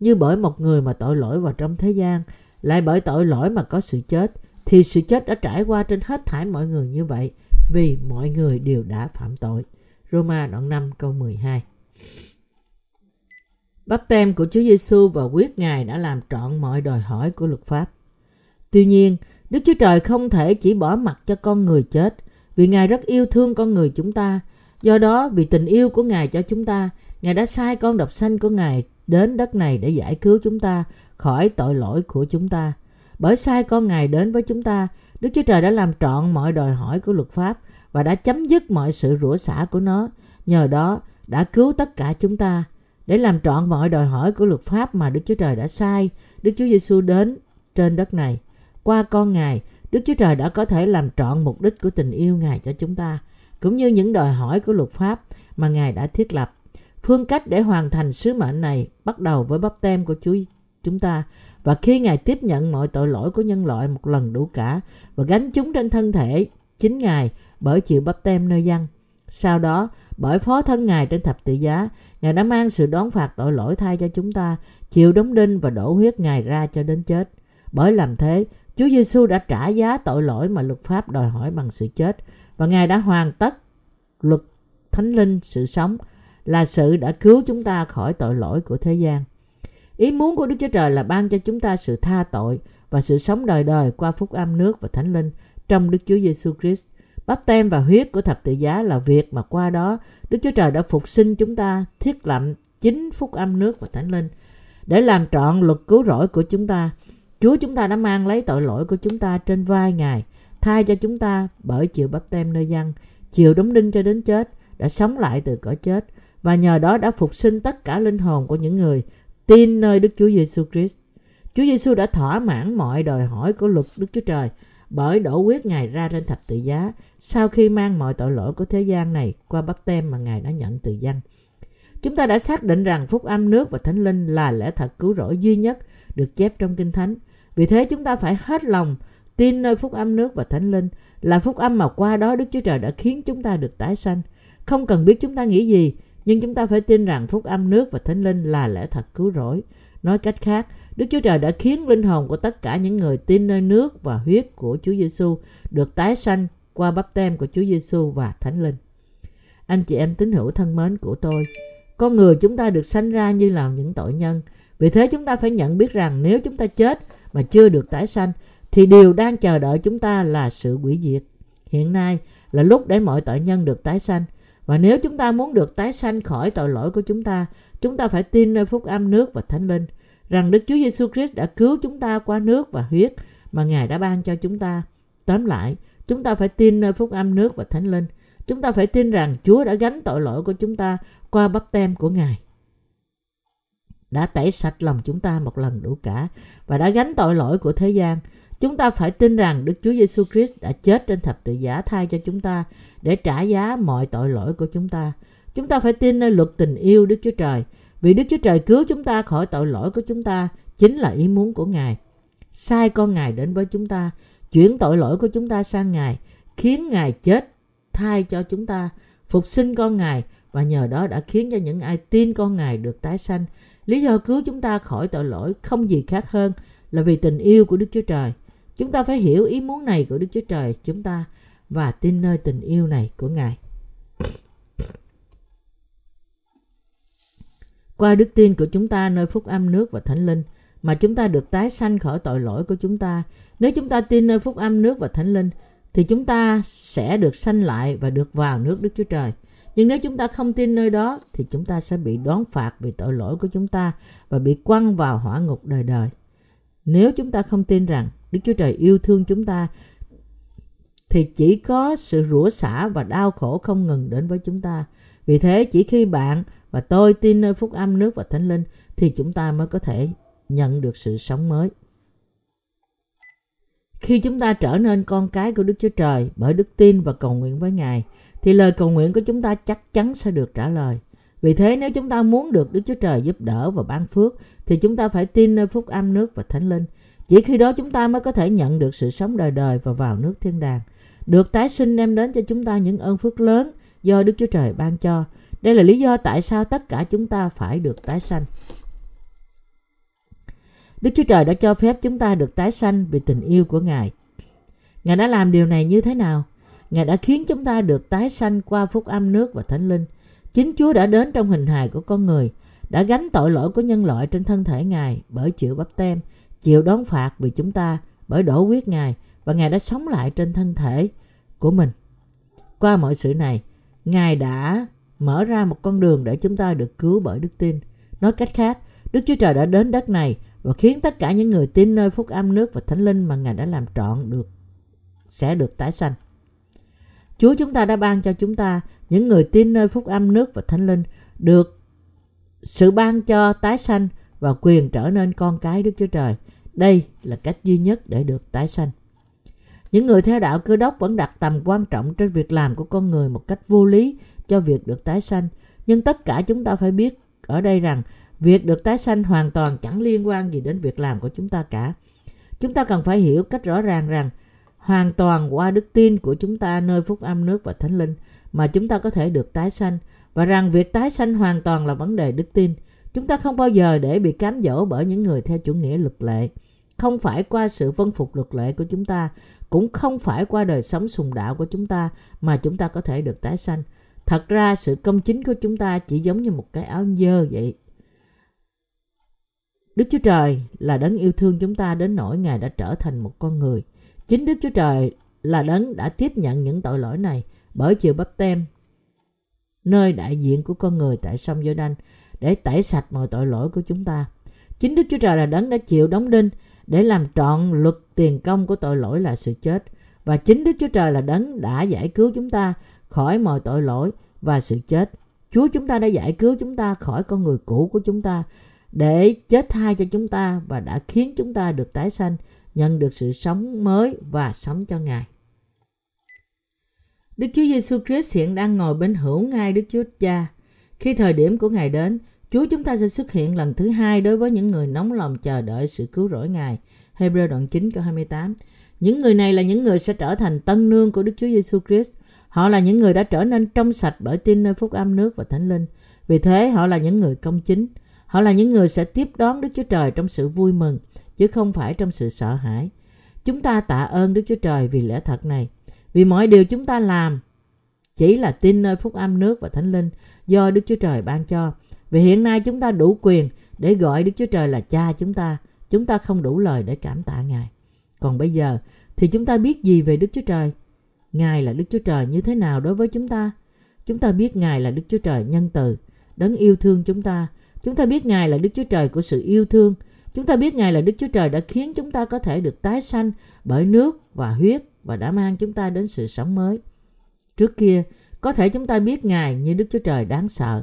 như bởi một người mà tội lỗi vào trong thế gian lại bởi tội lỗi mà có sự chết thì sự chết đã trải qua trên hết thảy mọi người như vậy vì mọi người đều đã phạm tội. Roma đoạn 5 câu 12 Bắp tem của Chúa Giêsu và quyết Ngài đã làm trọn mọi đòi hỏi của luật pháp. Tuy nhiên, Đức Chúa Trời không thể chỉ bỏ mặt cho con người chết vì Ngài rất yêu thương con người chúng ta. Do đó, vì tình yêu của Ngài cho chúng ta, Ngài đã sai con độc sanh của Ngài đến đất này để giải cứu chúng ta khỏi tội lỗi của chúng ta. Bởi sai con Ngài đến với chúng ta, Đức Chúa Trời đã làm trọn mọi đòi hỏi của luật pháp và đã chấm dứt mọi sự rủa xả của nó. Nhờ đó đã cứu tất cả chúng ta. Để làm trọn mọi đòi hỏi của luật pháp mà Đức Chúa Trời đã sai, Đức Chúa Giêsu đến trên đất này. Qua con Ngài, Đức Chúa Trời đã có thể làm trọn mục đích của tình yêu Ngài cho chúng ta, cũng như những đòi hỏi của luật pháp mà Ngài đã thiết lập. Phương cách để hoàn thành sứ mệnh này bắt đầu với bắp tem của Chúa chúng ta và khi Ngài tiếp nhận mọi tội lỗi của nhân loại một lần đủ cả và gánh chúng trên thân thể chính Ngài bởi chịu bắp tem nơi dân. Sau đó, bởi phó thân Ngài trên thập tự giá, Ngài đã mang sự đón phạt tội lỗi thay cho chúng ta, chịu đóng đinh và đổ huyết Ngài ra cho đến chết. Bởi làm thế, Chúa Giêsu đã trả giá tội lỗi mà luật pháp đòi hỏi bằng sự chết và Ngài đã hoàn tất luật thánh linh sự sống là sự đã cứu chúng ta khỏi tội lỗi của thế gian. Ý muốn của Đức Chúa Trời là ban cho chúng ta sự tha tội và sự sống đời đời qua phúc âm nước và thánh linh trong Đức Chúa Giêsu Christ. Bắp tem và huyết của thập tự giá là việc mà qua đó Đức Chúa Trời đã phục sinh chúng ta thiết lập chính phúc âm nước và thánh linh để làm trọn luật cứu rỗi của chúng ta. Chúa chúng ta đã mang lấy tội lỗi của chúng ta trên vai Ngài, thay cho chúng ta bởi chịu bắp tem nơi dân, chịu đóng đinh cho đến chết, đã sống lại từ cõi chết và nhờ đó đã phục sinh tất cả linh hồn của những người tin nơi Đức Chúa Giêsu Christ. Chúa Giêsu đã thỏa mãn mọi đòi hỏi của luật Đức Chúa Trời bởi đổ huyết Ngài ra trên thập tự giá sau khi mang mọi tội lỗi của thế gian này qua bắp tem mà Ngài đã nhận từ dân. Chúng ta đã xác định rằng phúc âm nước và thánh linh là lẽ thật cứu rỗi duy nhất được chép trong Kinh Thánh. Vì thế chúng ta phải hết lòng tin nơi phúc âm nước và thánh linh là phúc âm mà qua đó Đức Chúa Trời đã khiến chúng ta được tái sanh. Không cần biết chúng ta nghĩ gì, nhưng chúng ta phải tin rằng phúc âm nước và thánh linh là lẽ thật cứu rỗi. Nói cách khác, Đức Chúa Trời đã khiến linh hồn của tất cả những người tin nơi nước và huyết của Chúa Giêsu được tái sanh qua bắp tem của Chúa Giêsu và Thánh Linh. Anh chị em tín hữu thân mến của tôi, con người chúng ta được sanh ra như là những tội nhân. Vì thế chúng ta phải nhận biết rằng nếu chúng ta chết mà chưa được tái sanh thì điều đang chờ đợi chúng ta là sự hủy diệt. Hiện nay là lúc để mọi tội nhân được tái sanh. Và nếu chúng ta muốn được tái sanh khỏi tội lỗi của chúng ta, chúng ta phải tin nơi phúc âm nước và thánh linh rằng Đức Chúa Giêsu Christ đã cứu chúng ta qua nước và huyết mà Ngài đã ban cho chúng ta. Tóm lại, chúng ta phải tin nơi phúc âm nước và thánh linh. Chúng ta phải tin rằng Chúa đã gánh tội lỗi của chúng ta qua bắp tem của Ngài. Đã tẩy sạch lòng chúng ta một lần đủ cả và đã gánh tội lỗi của thế gian. Chúng ta phải tin rằng Đức Chúa Giêsu Christ đã chết trên thập tự giá thay cho chúng ta để trả giá mọi tội lỗi của chúng ta. Chúng ta phải tin nơi luật tình yêu Đức Chúa Trời vì Đức Chúa Trời cứu chúng ta khỏi tội lỗi của chúng ta chính là ý muốn của Ngài. Sai con Ngài đến với chúng ta, chuyển tội lỗi của chúng ta sang Ngài, khiến Ngài chết thay cho chúng ta, phục sinh con Ngài và nhờ đó đã khiến cho những ai tin con Ngài được tái sanh. Lý do cứu chúng ta khỏi tội lỗi không gì khác hơn là vì tình yêu của Đức Chúa Trời. Chúng ta phải hiểu ý muốn này của Đức Chúa Trời chúng ta và tin nơi tình yêu này của Ngài. Qua đức tin của chúng ta nơi phúc âm nước và thánh linh mà chúng ta được tái sanh khỏi tội lỗi của chúng ta. Nếu chúng ta tin nơi phúc âm nước và thánh linh thì chúng ta sẽ được sanh lại và được vào nước Đức Chúa Trời. Nhưng nếu chúng ta không tin nơi đó thì chúng ta sẽ bị đón phạt vì tội lỗi của chúng ta và bị quăng vào hỏa ngục đời đời. Nếu chúng ta không tin rằng Đức Chúa Trời yêu thương chúng ta thì chỉ có sự rủa xả và đau khổ không ngừng đến với chúng ta. Vì thế chỉ khi bạn và tôi tin nơi phúc âm nước và thánh linh thì chúng ta mới có thể nhận được sự sống mới. Khi chúng ta trở nên con cái của Đức Chúa Trời bởi đức tin và cầu nguyện với Ngài, thì lời cầu nguyện của chúng ta chắc chắn sẽ được trả lời. Vì thế nếu chúng ta muốn được Đức Chúa Trời giúp đỡ và ban phước, thì chúng ta phải tin nơi phúc âm nước và thánh linh. Chỉ khi đó chúng ta mới có thể nhận được sự sống đời đời và vào nước thiên đàng. Được tái sinh đem đến cho chúng ta những ơn phước lớn do Đức Chúa Trời ban cho. Đây là lý do tại sao tất cả chúng ta phải được tái sanh. Đức Chúa Trời đã cho phép chúng ta được tái sanh vì tình yêu của Ngài. Ngài đã làm điều này như thế nào? Ngài đã khiến chúng ta được tái sanh qua phúc âm nước và thánh linh. Chính Chúa đã đến trong hình hài của con người, đã gánh tội lỗi của nhân loại trên thân thể Ngài bởi chịu bắp tem, chịu đón phạt vì chúng ta bởi đổ huyết Ngài và Ngài đã sống lại trên thân thể của mình. Qua mọi sự này, Ngài đã mở ra một con đường để chúng ta được cứu bởi đức tin. Nói cách khác, Đức Chúa Trời đã đến đất này và khiến tất cả những người tin nơi phúc âm nước và thánh linh mà Ngài đã làm trọn được sẽ được tái sanh. Chúa chúng ta đã ban cho chúng ta những người tin nơi phúc âm nước và thánh linh được sự ban cho tái sanh và quyền trở nên con cái Đức Chúa Trời. Đây là cách duy nhất để được tái sanh. Những người theo đạo cơ đốc vẫn đặt tầm quan trọng trên việc làm của con người một cách vô lý cho việc được tái sanh. Nhưng tất cả chúng ta phải biết ở đây rằng, việc được tái sanh hoàn toàn chẳng liên quan gì đến việc làm của chúng ta cả. Chúng ta cần phải hiểu cách rõ ràng rằng, hoàn toàn qua đức tin của chúng ta nơi phúc âm nước và thánh linh mà chúng ta có thể được tái sanh và rằng việc tái sanh hoàn toàn là vấn đề đức tin. Chúng ta không bao giờ để bị cám dỗ bởi những người theo chủ nghĩa luật lệ. Không phải qua sự vân phục luật lệ của chúng ta, cũng không phải qua đời sống sùng đạo của chúng ta mà chúng ta có thể được tái sanh. Thật ra sự công chính của chúng ta chỉ giống như một cái áo dơ vậy. Đức Chúa Trời là đấng yêu thương chúng ta đến nỗi Ngài đã trở thành một con người. Chính Đức Chúa Trời là đấng đã tiếp nhận những tội lỗi này bởi chiều bắp tem nơi đại diện của con người tại sông giô đanh để tẩy sạch mọi tội lỗi của chúng ta. Chính Đức Chúa Trời là đấng đã chịu đóng đinh để làm trọn luật tiền công của tội lỗi là sự chết. Và chính Đức Chúa Trời là đấng đã giải cứu chúng ta khỏi mọi tội lỗi và sự chết. Chúa chúng ta đã giải cứu chúng ta khỏi con người cũ của chúng ta để chết thay cho chúng ta và đã khiến chúng ta được tái sanh, nhận được sự sống mới và sống cho Ngài. Đức Chúa Giêsu Christ hiện đang ngồi bên hữu ngai Đức Chúa Cha. Khi thời điểm của Ngài đến, Chúa chúng ta sẽ xuất hiện lần thứ hai đối với những người nóng lòng chờ đợi sự cứu rỗi Ngài. Hebrew đoạn 9 câu 28. Những người này là những người sẽ trở thành tân nương của Đức Chúa Giêsu Christ. Họ là những người đã trở nên trong sạch bởi tin nơi phúc âm nước và thánh linh. Vì thế họ là những người công chính. Họ là những người sẽ tiếp đón Đức Chúa Trời trong sự vui mừng, chứ không phải trong sự sợ hãi. Chúng ta tạ ơn Đức Chúa Trời vì lẽ thật này. Vì mọi điều chúng ta làm chỉ là tin nơi phúc âm nước và thánh linh do Đức Chúa Trời ban cho. Vì hiện nay chúng ta đủ quyền để gọi Đức Chúa Trời là cha chúng ta. Chúng ta không đủ lời để cảm tạ Ngài. Còn bây giờ thì chúng ta biết gì về Đức Chúa Trời? Ngài là Đức Chúa Trời như thế nào đối với chúng ta? Chúng ta biết Ngài là Đức Chúa Trời nhân từ, đấng yêu thương chúng ta. Chúng ta biết Ngài là Đức Chúa Trời của sự yêu thương. Chúng ta biết Ngài là Đức Chúa Trời đã khiến chúng ta có thể được tái sanh bởi nước và huyết và đã mang chúng ta đến sự sống mới. Trước kia, có thể chúng ta biết Ngài như Đức Chúa Trời đáng sợ.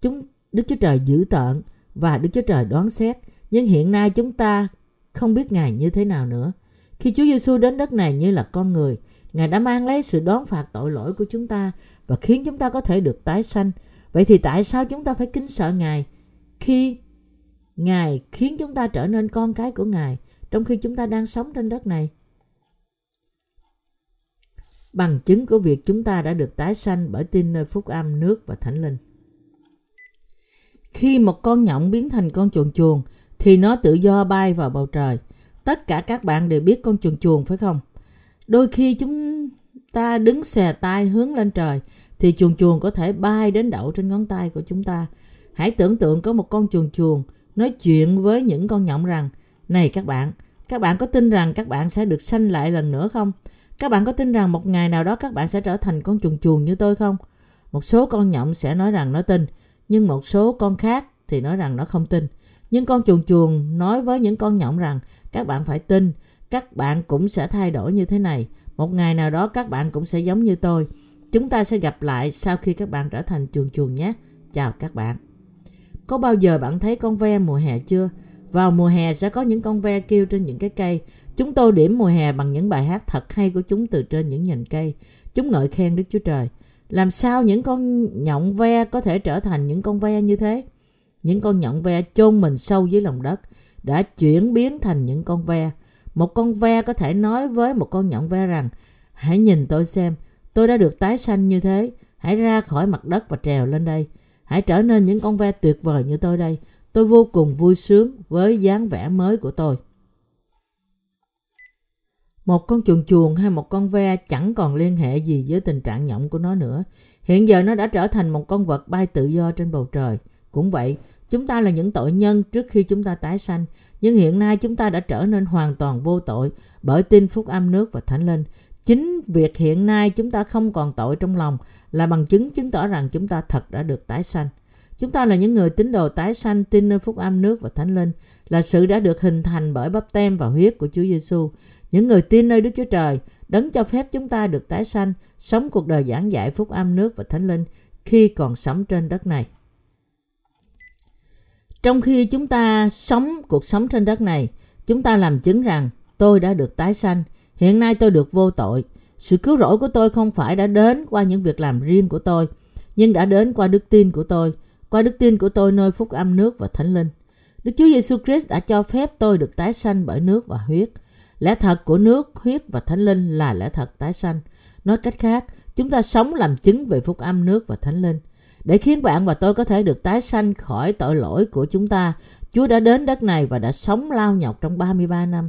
Chúng Đức Chúa Trời dữ tợn và Đức Chúa Trời đoán xét, nhưng hiện nay chúng ta không biết Ngài như thế nào nữa. Khi Chúa Giêsu đến đất này như là con người, Ngài đã mang lấy sự đón phạt tội lỗi của chúng ta và khiến chúng ta có thể được tái sanh. Vậy thì tại sao chúng ta phải kính sợ Ngài khi Ngài khiến chúng ta trở nên con cái của Ngài trong khi chúng ta đang sống trên đất này? Bằng chứng của việc chúng ta đã được tái sanh bởi tin nơi phúc âm, nước và thánh linh. Khi một con nhộng biến thành con chuồn chuồn thì nó tự do bay vào bầu trời. Tất cả các bạn đều biết con chuồn chuồn phải không? Đôi khi chúng ta đứng xè tay hướng lên trời thì chuồn chuồn có thể bay đến đậu trên ngón tay của chúng ta. Hãy tưởng tượng có một con chuồn chuồn nói chuyện với những con nhộng rằng Này các bạn, các bạn có tin rằng các bạn sẽ được sanh lại lần nữa không? Các bạn có tin rằng một ngày nào đó các bạn sẽ trở thành con chuồn chuồn như tôi không? Một số con nhộng sẽ nói rằng nó tin, nhưng một số con khác thì nói rằng nó không tin. Nhưng con chuồn chuồn nói với những con nhộng rằng các bạn phải tin, các bạn cũng sẽ thay đổi như thế này. Một ngày nào đó các bạn cũng sẽ giống như tôi. Chúng ta sẽ gặp lại sau khi các bạn trở thành chuồn chuồn nhé. Chào các bạn. Có bao giờ bạn thấy con ve mùa hè chưa? Vào mùa hè sẽ có những con ve kêu trên những cái cây. Chúng tôi điểm mùa hè bằng những bài hát thật hay của chúng từ trên những nhành cây. Chúng ngợi khen Đức Chúa Trời. Làm sao những con nhộng ve có thể trở thành những con ve như thế? Những con nhộng ve chôn mình sâu dưới lòng đất đã chuyển biến thành những con ve. Một con ve có thể nói với một con nhộng ve rằng Hãy nhìn tôi xem, tôi đã được tái sanh như thế. Hãy ra khỏi mặt đất và trèo lên đây. Hãy trở nên những con ve tuyệt vời như tôi đây. Tôi vô cùng vui sướng với dáng vẻ mới của tôi. Một con chuồn chuồn hay một con ve chẳng còn liên hệ gì với tình trạng nhộng của nó nữa. Hiện giờ nó đã trở thành một con vật bay tự do trên bầu trời. Cũng vậy, chúng ta là những tội nhân trước khi chúng ta tái sanh. Nhưng hiện nay chúng ta đã trở nên hoàn toàn vô tội bởi tin phúc âm nước và thánh linh. Chính việc hiện nay chúng ta không còn tội trong lòng là bằng chứng chứng tỏ rằng chúng ta thật đã được tái sanh. Chúng ta là những người tín đồ tái sanh tin nơi phúc âm nước và thánh linh là sự đã được hình thành bởi bắp tem và huyết của Chúa Giêsu. Những người tin nơi Đức Chúa Trời đấng cho phép chúng ta được tái sanh, sống cuộc đời giảng dạy phúc âm nước và thánh linh khi còn sống trên đất này. Trong khi chúng ta sống cuộc sống trên đất này, chúng ta làm chứng rằng tôi đã được tái sanh, hiện nay tôi được vô tội. Sự cứu rỗi của tôi không phải đã đến qua những việc làm riêng của tôi, nhưng đã đến qua đức tin của tôi, qua đức tin của tôi nơi phúc âm nước và thánh linh. Đức Chúa Giêsu Christ đã cho phép tôi được tái sanh bởi nước và huyết. Lẽ thật của nước, huyết và thánh linh là lẽ thật tái sanh. Nói cách khác, chúng ta sống làm chứng về phúc âm nước và thánh linh. Để khiến bạn và tôi có thể được tái sanh khỏi tội lỗi của chúng ta, Chúa đã đến đất này và đã sống lao nhọc trong 33 năm.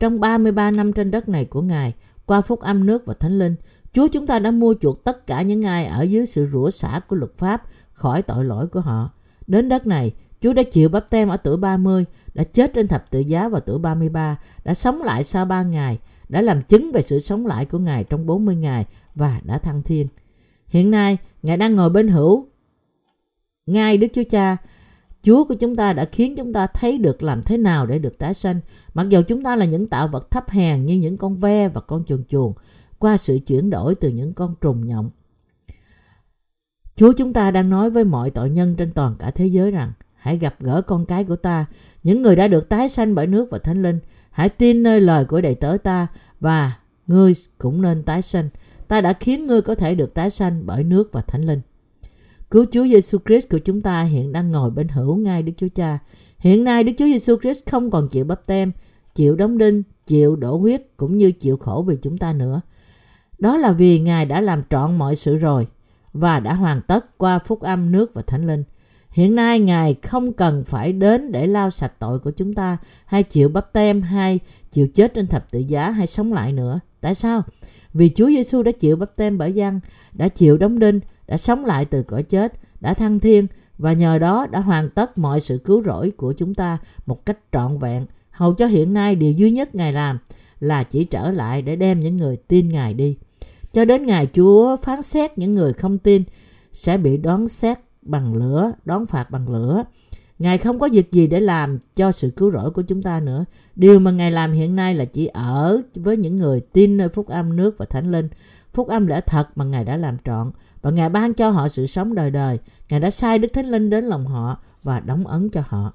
Trong 33 năm trên đất này của Ngài, qua phúc âm nước và thánh linh, Chúa chúng ta đã mua chuộc tất cả những ai ở dưới sự rủa xả của luật pháp khỏi tội lỗi của họ. Đến đất này, Chúa đã chịu bắp tem ở tuổi 30, đã chết trên thập tự giá vào tuổi 33, đã sống lại sau 3 ngày, đã làm chứng về sự sống lại của Ngài trong 40 ngày và đã thăng thiên. Hiện nay, Ngài đang ngồi bên hữu Ngài Đức Chúa Cha, Chúa của chúng ta đã khiến chúng ta thấy được làm thế nào để được tái sanh. Mặc dù chúng ta là những tạo vật thấp hèn như những con ve và con chuồn chuồn, qua sự chuyển đổi từ những con trùng nhộng. Chúa chúng ta đang nói với mọi tội nhân trên toàn cả thế giới rằng hãy gặp gỡ con cái của ta, những người đã được tái sanh bởi nước và thánh linh. Hãy tin nơi lời của đầy tớ ta và ngươi cũng nên tái sanh. Ta đã khiến ngươi có thể được tái sanh bởi nước và thánh linh. Cứu Chúa Giêsu Christ của chúng ta hiện đang ngồi bên hữu ngay Đức Chúa Cha. Hiện nay Đức Chúa Giêsu Christ không còn chịu bắp tem, chịu đóng đinh, chịu đổ huyết cũng như chịu khổ vì chúng ta nữa. Đó là vì Ngài đã làm trọn mọi sự rồi và đã hoàn tất qua phúc âm nước và thánh linh. Hiện nay Ngài không cần phải đến để lao sạch tội của chúng ta hay chịu bắp tem hay chịu chết trên thập tự giá hay sống lại nữa. Tại sao? Vì Chúa Giêsu đã chịu bắp tem bởi dân, đã chịu đóng đinh, đã sống lại từ cõi chết, đã thăng thiên và nhờ đó đã hoàn tất mọi sự cứu rỗi của chúng ta một cách trọn vẹn. Hầu cho hiện nay điều duy nhất Ngài làm là chỉ trở lại để đem những người tin Ngài đi. Cho đến ngày Chúa phán xét những người không tin sẽ bị đón xét bằng lửa, đón phạt bằng lửa. Ngài không có việc gì để làm cho sự cứu rỗi của chúng ta nữa. Điều mà Ngài làm hiện nay là chỉ ở với những người tin nơi phúc âm nước và thánh linh. Phúc âm lẽ thật mà Ngài đã làm trọn. Và Ngài ban cho họ sự sống đời đời. Ngài đã sai Đức Thánh Linh đến lòng họ và đóng ấn cho họ.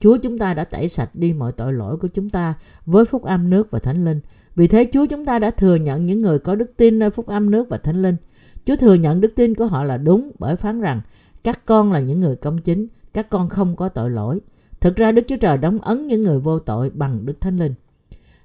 Chúa chúng ta đã tẩy sạch đi mọi tội lỗi của chúng ta với phúc âm nước và thánh linh. Vì thế Chúa chúng ta đã thừa nhận những người có đức tin nơi phúc âm nước và thánh linh. Chúa thừa nhận đức tin của họ là đúng bởi phán rằng các con là những người công chính, các con không có tội lỗi. Thực ra Đức Chúa Trời đóng ấn những người vô tội bằng Đức Thánh Linh.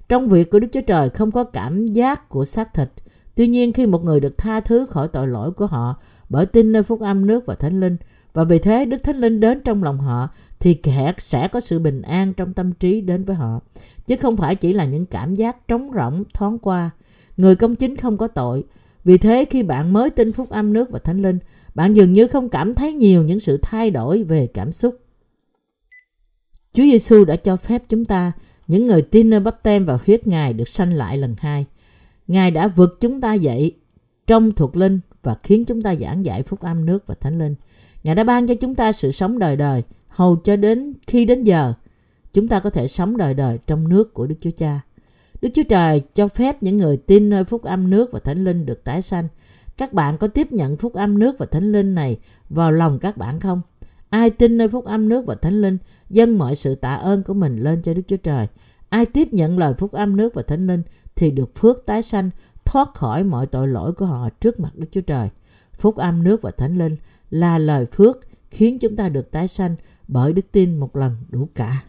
Trong việc của Đức Chúa Trời không có cảm giác của xác thịt. Tuy nhiên khi một người được tha thứ khỏi tội lỗi của họ bởi tin nơi phúc âm nước và Thánh Linh và vì thế Đức Thánh Linh đến trong lòng họ thì kẻ sẽ có sự bình an trong tâm trí đến với họ chứ không phải chỉ là những cảm giác trống rỗng thoáng qua. Người công chính không có tội. Vì thế khi bạn mới tin phúc âm nước và thánh linh, bạn dường như không cảm thấy nhiều những sự thay đổi về cảm xúc. Chúa Giêsu đã cho phép chúng ta, những người tin nơi bắp tem và huyết Ngài được sanh lại lần hai. Ngài đã vượt chúng ta dậy trong thuộc linh và khiến chúng ta giảng dạy phúc âm nước và thánh linh. Ngài đã ban cho chúng ta sự sống đời đời, hầu cho đến khi đến giờ chúng ta có thể sống đời đời trong nước của Đức Chúa Cha. Đức Chúa Trời cho phép những người tin nơi phúc âm nước và thánh linh được tái sanh. Các bạn có tiếp nhận phúc âm nước và thánh linh này vào lòng các bạn không? Ai tin nơi phúc âm nước và thánh linh, dâng mọi sự tạ ơn của mình lên cho Đức Chúa Trời. Ai tiếp nhận lời phúc âm nước và thánh linh thì được phước tái sanh, thoát khỏi mọi tội lỗi của họ trước mặt Đức Chúa Trời. Phúc âm nước và thánh linh là lời phước khiến chúng ta được tái sanh bởi đức tin một lần đủ cả.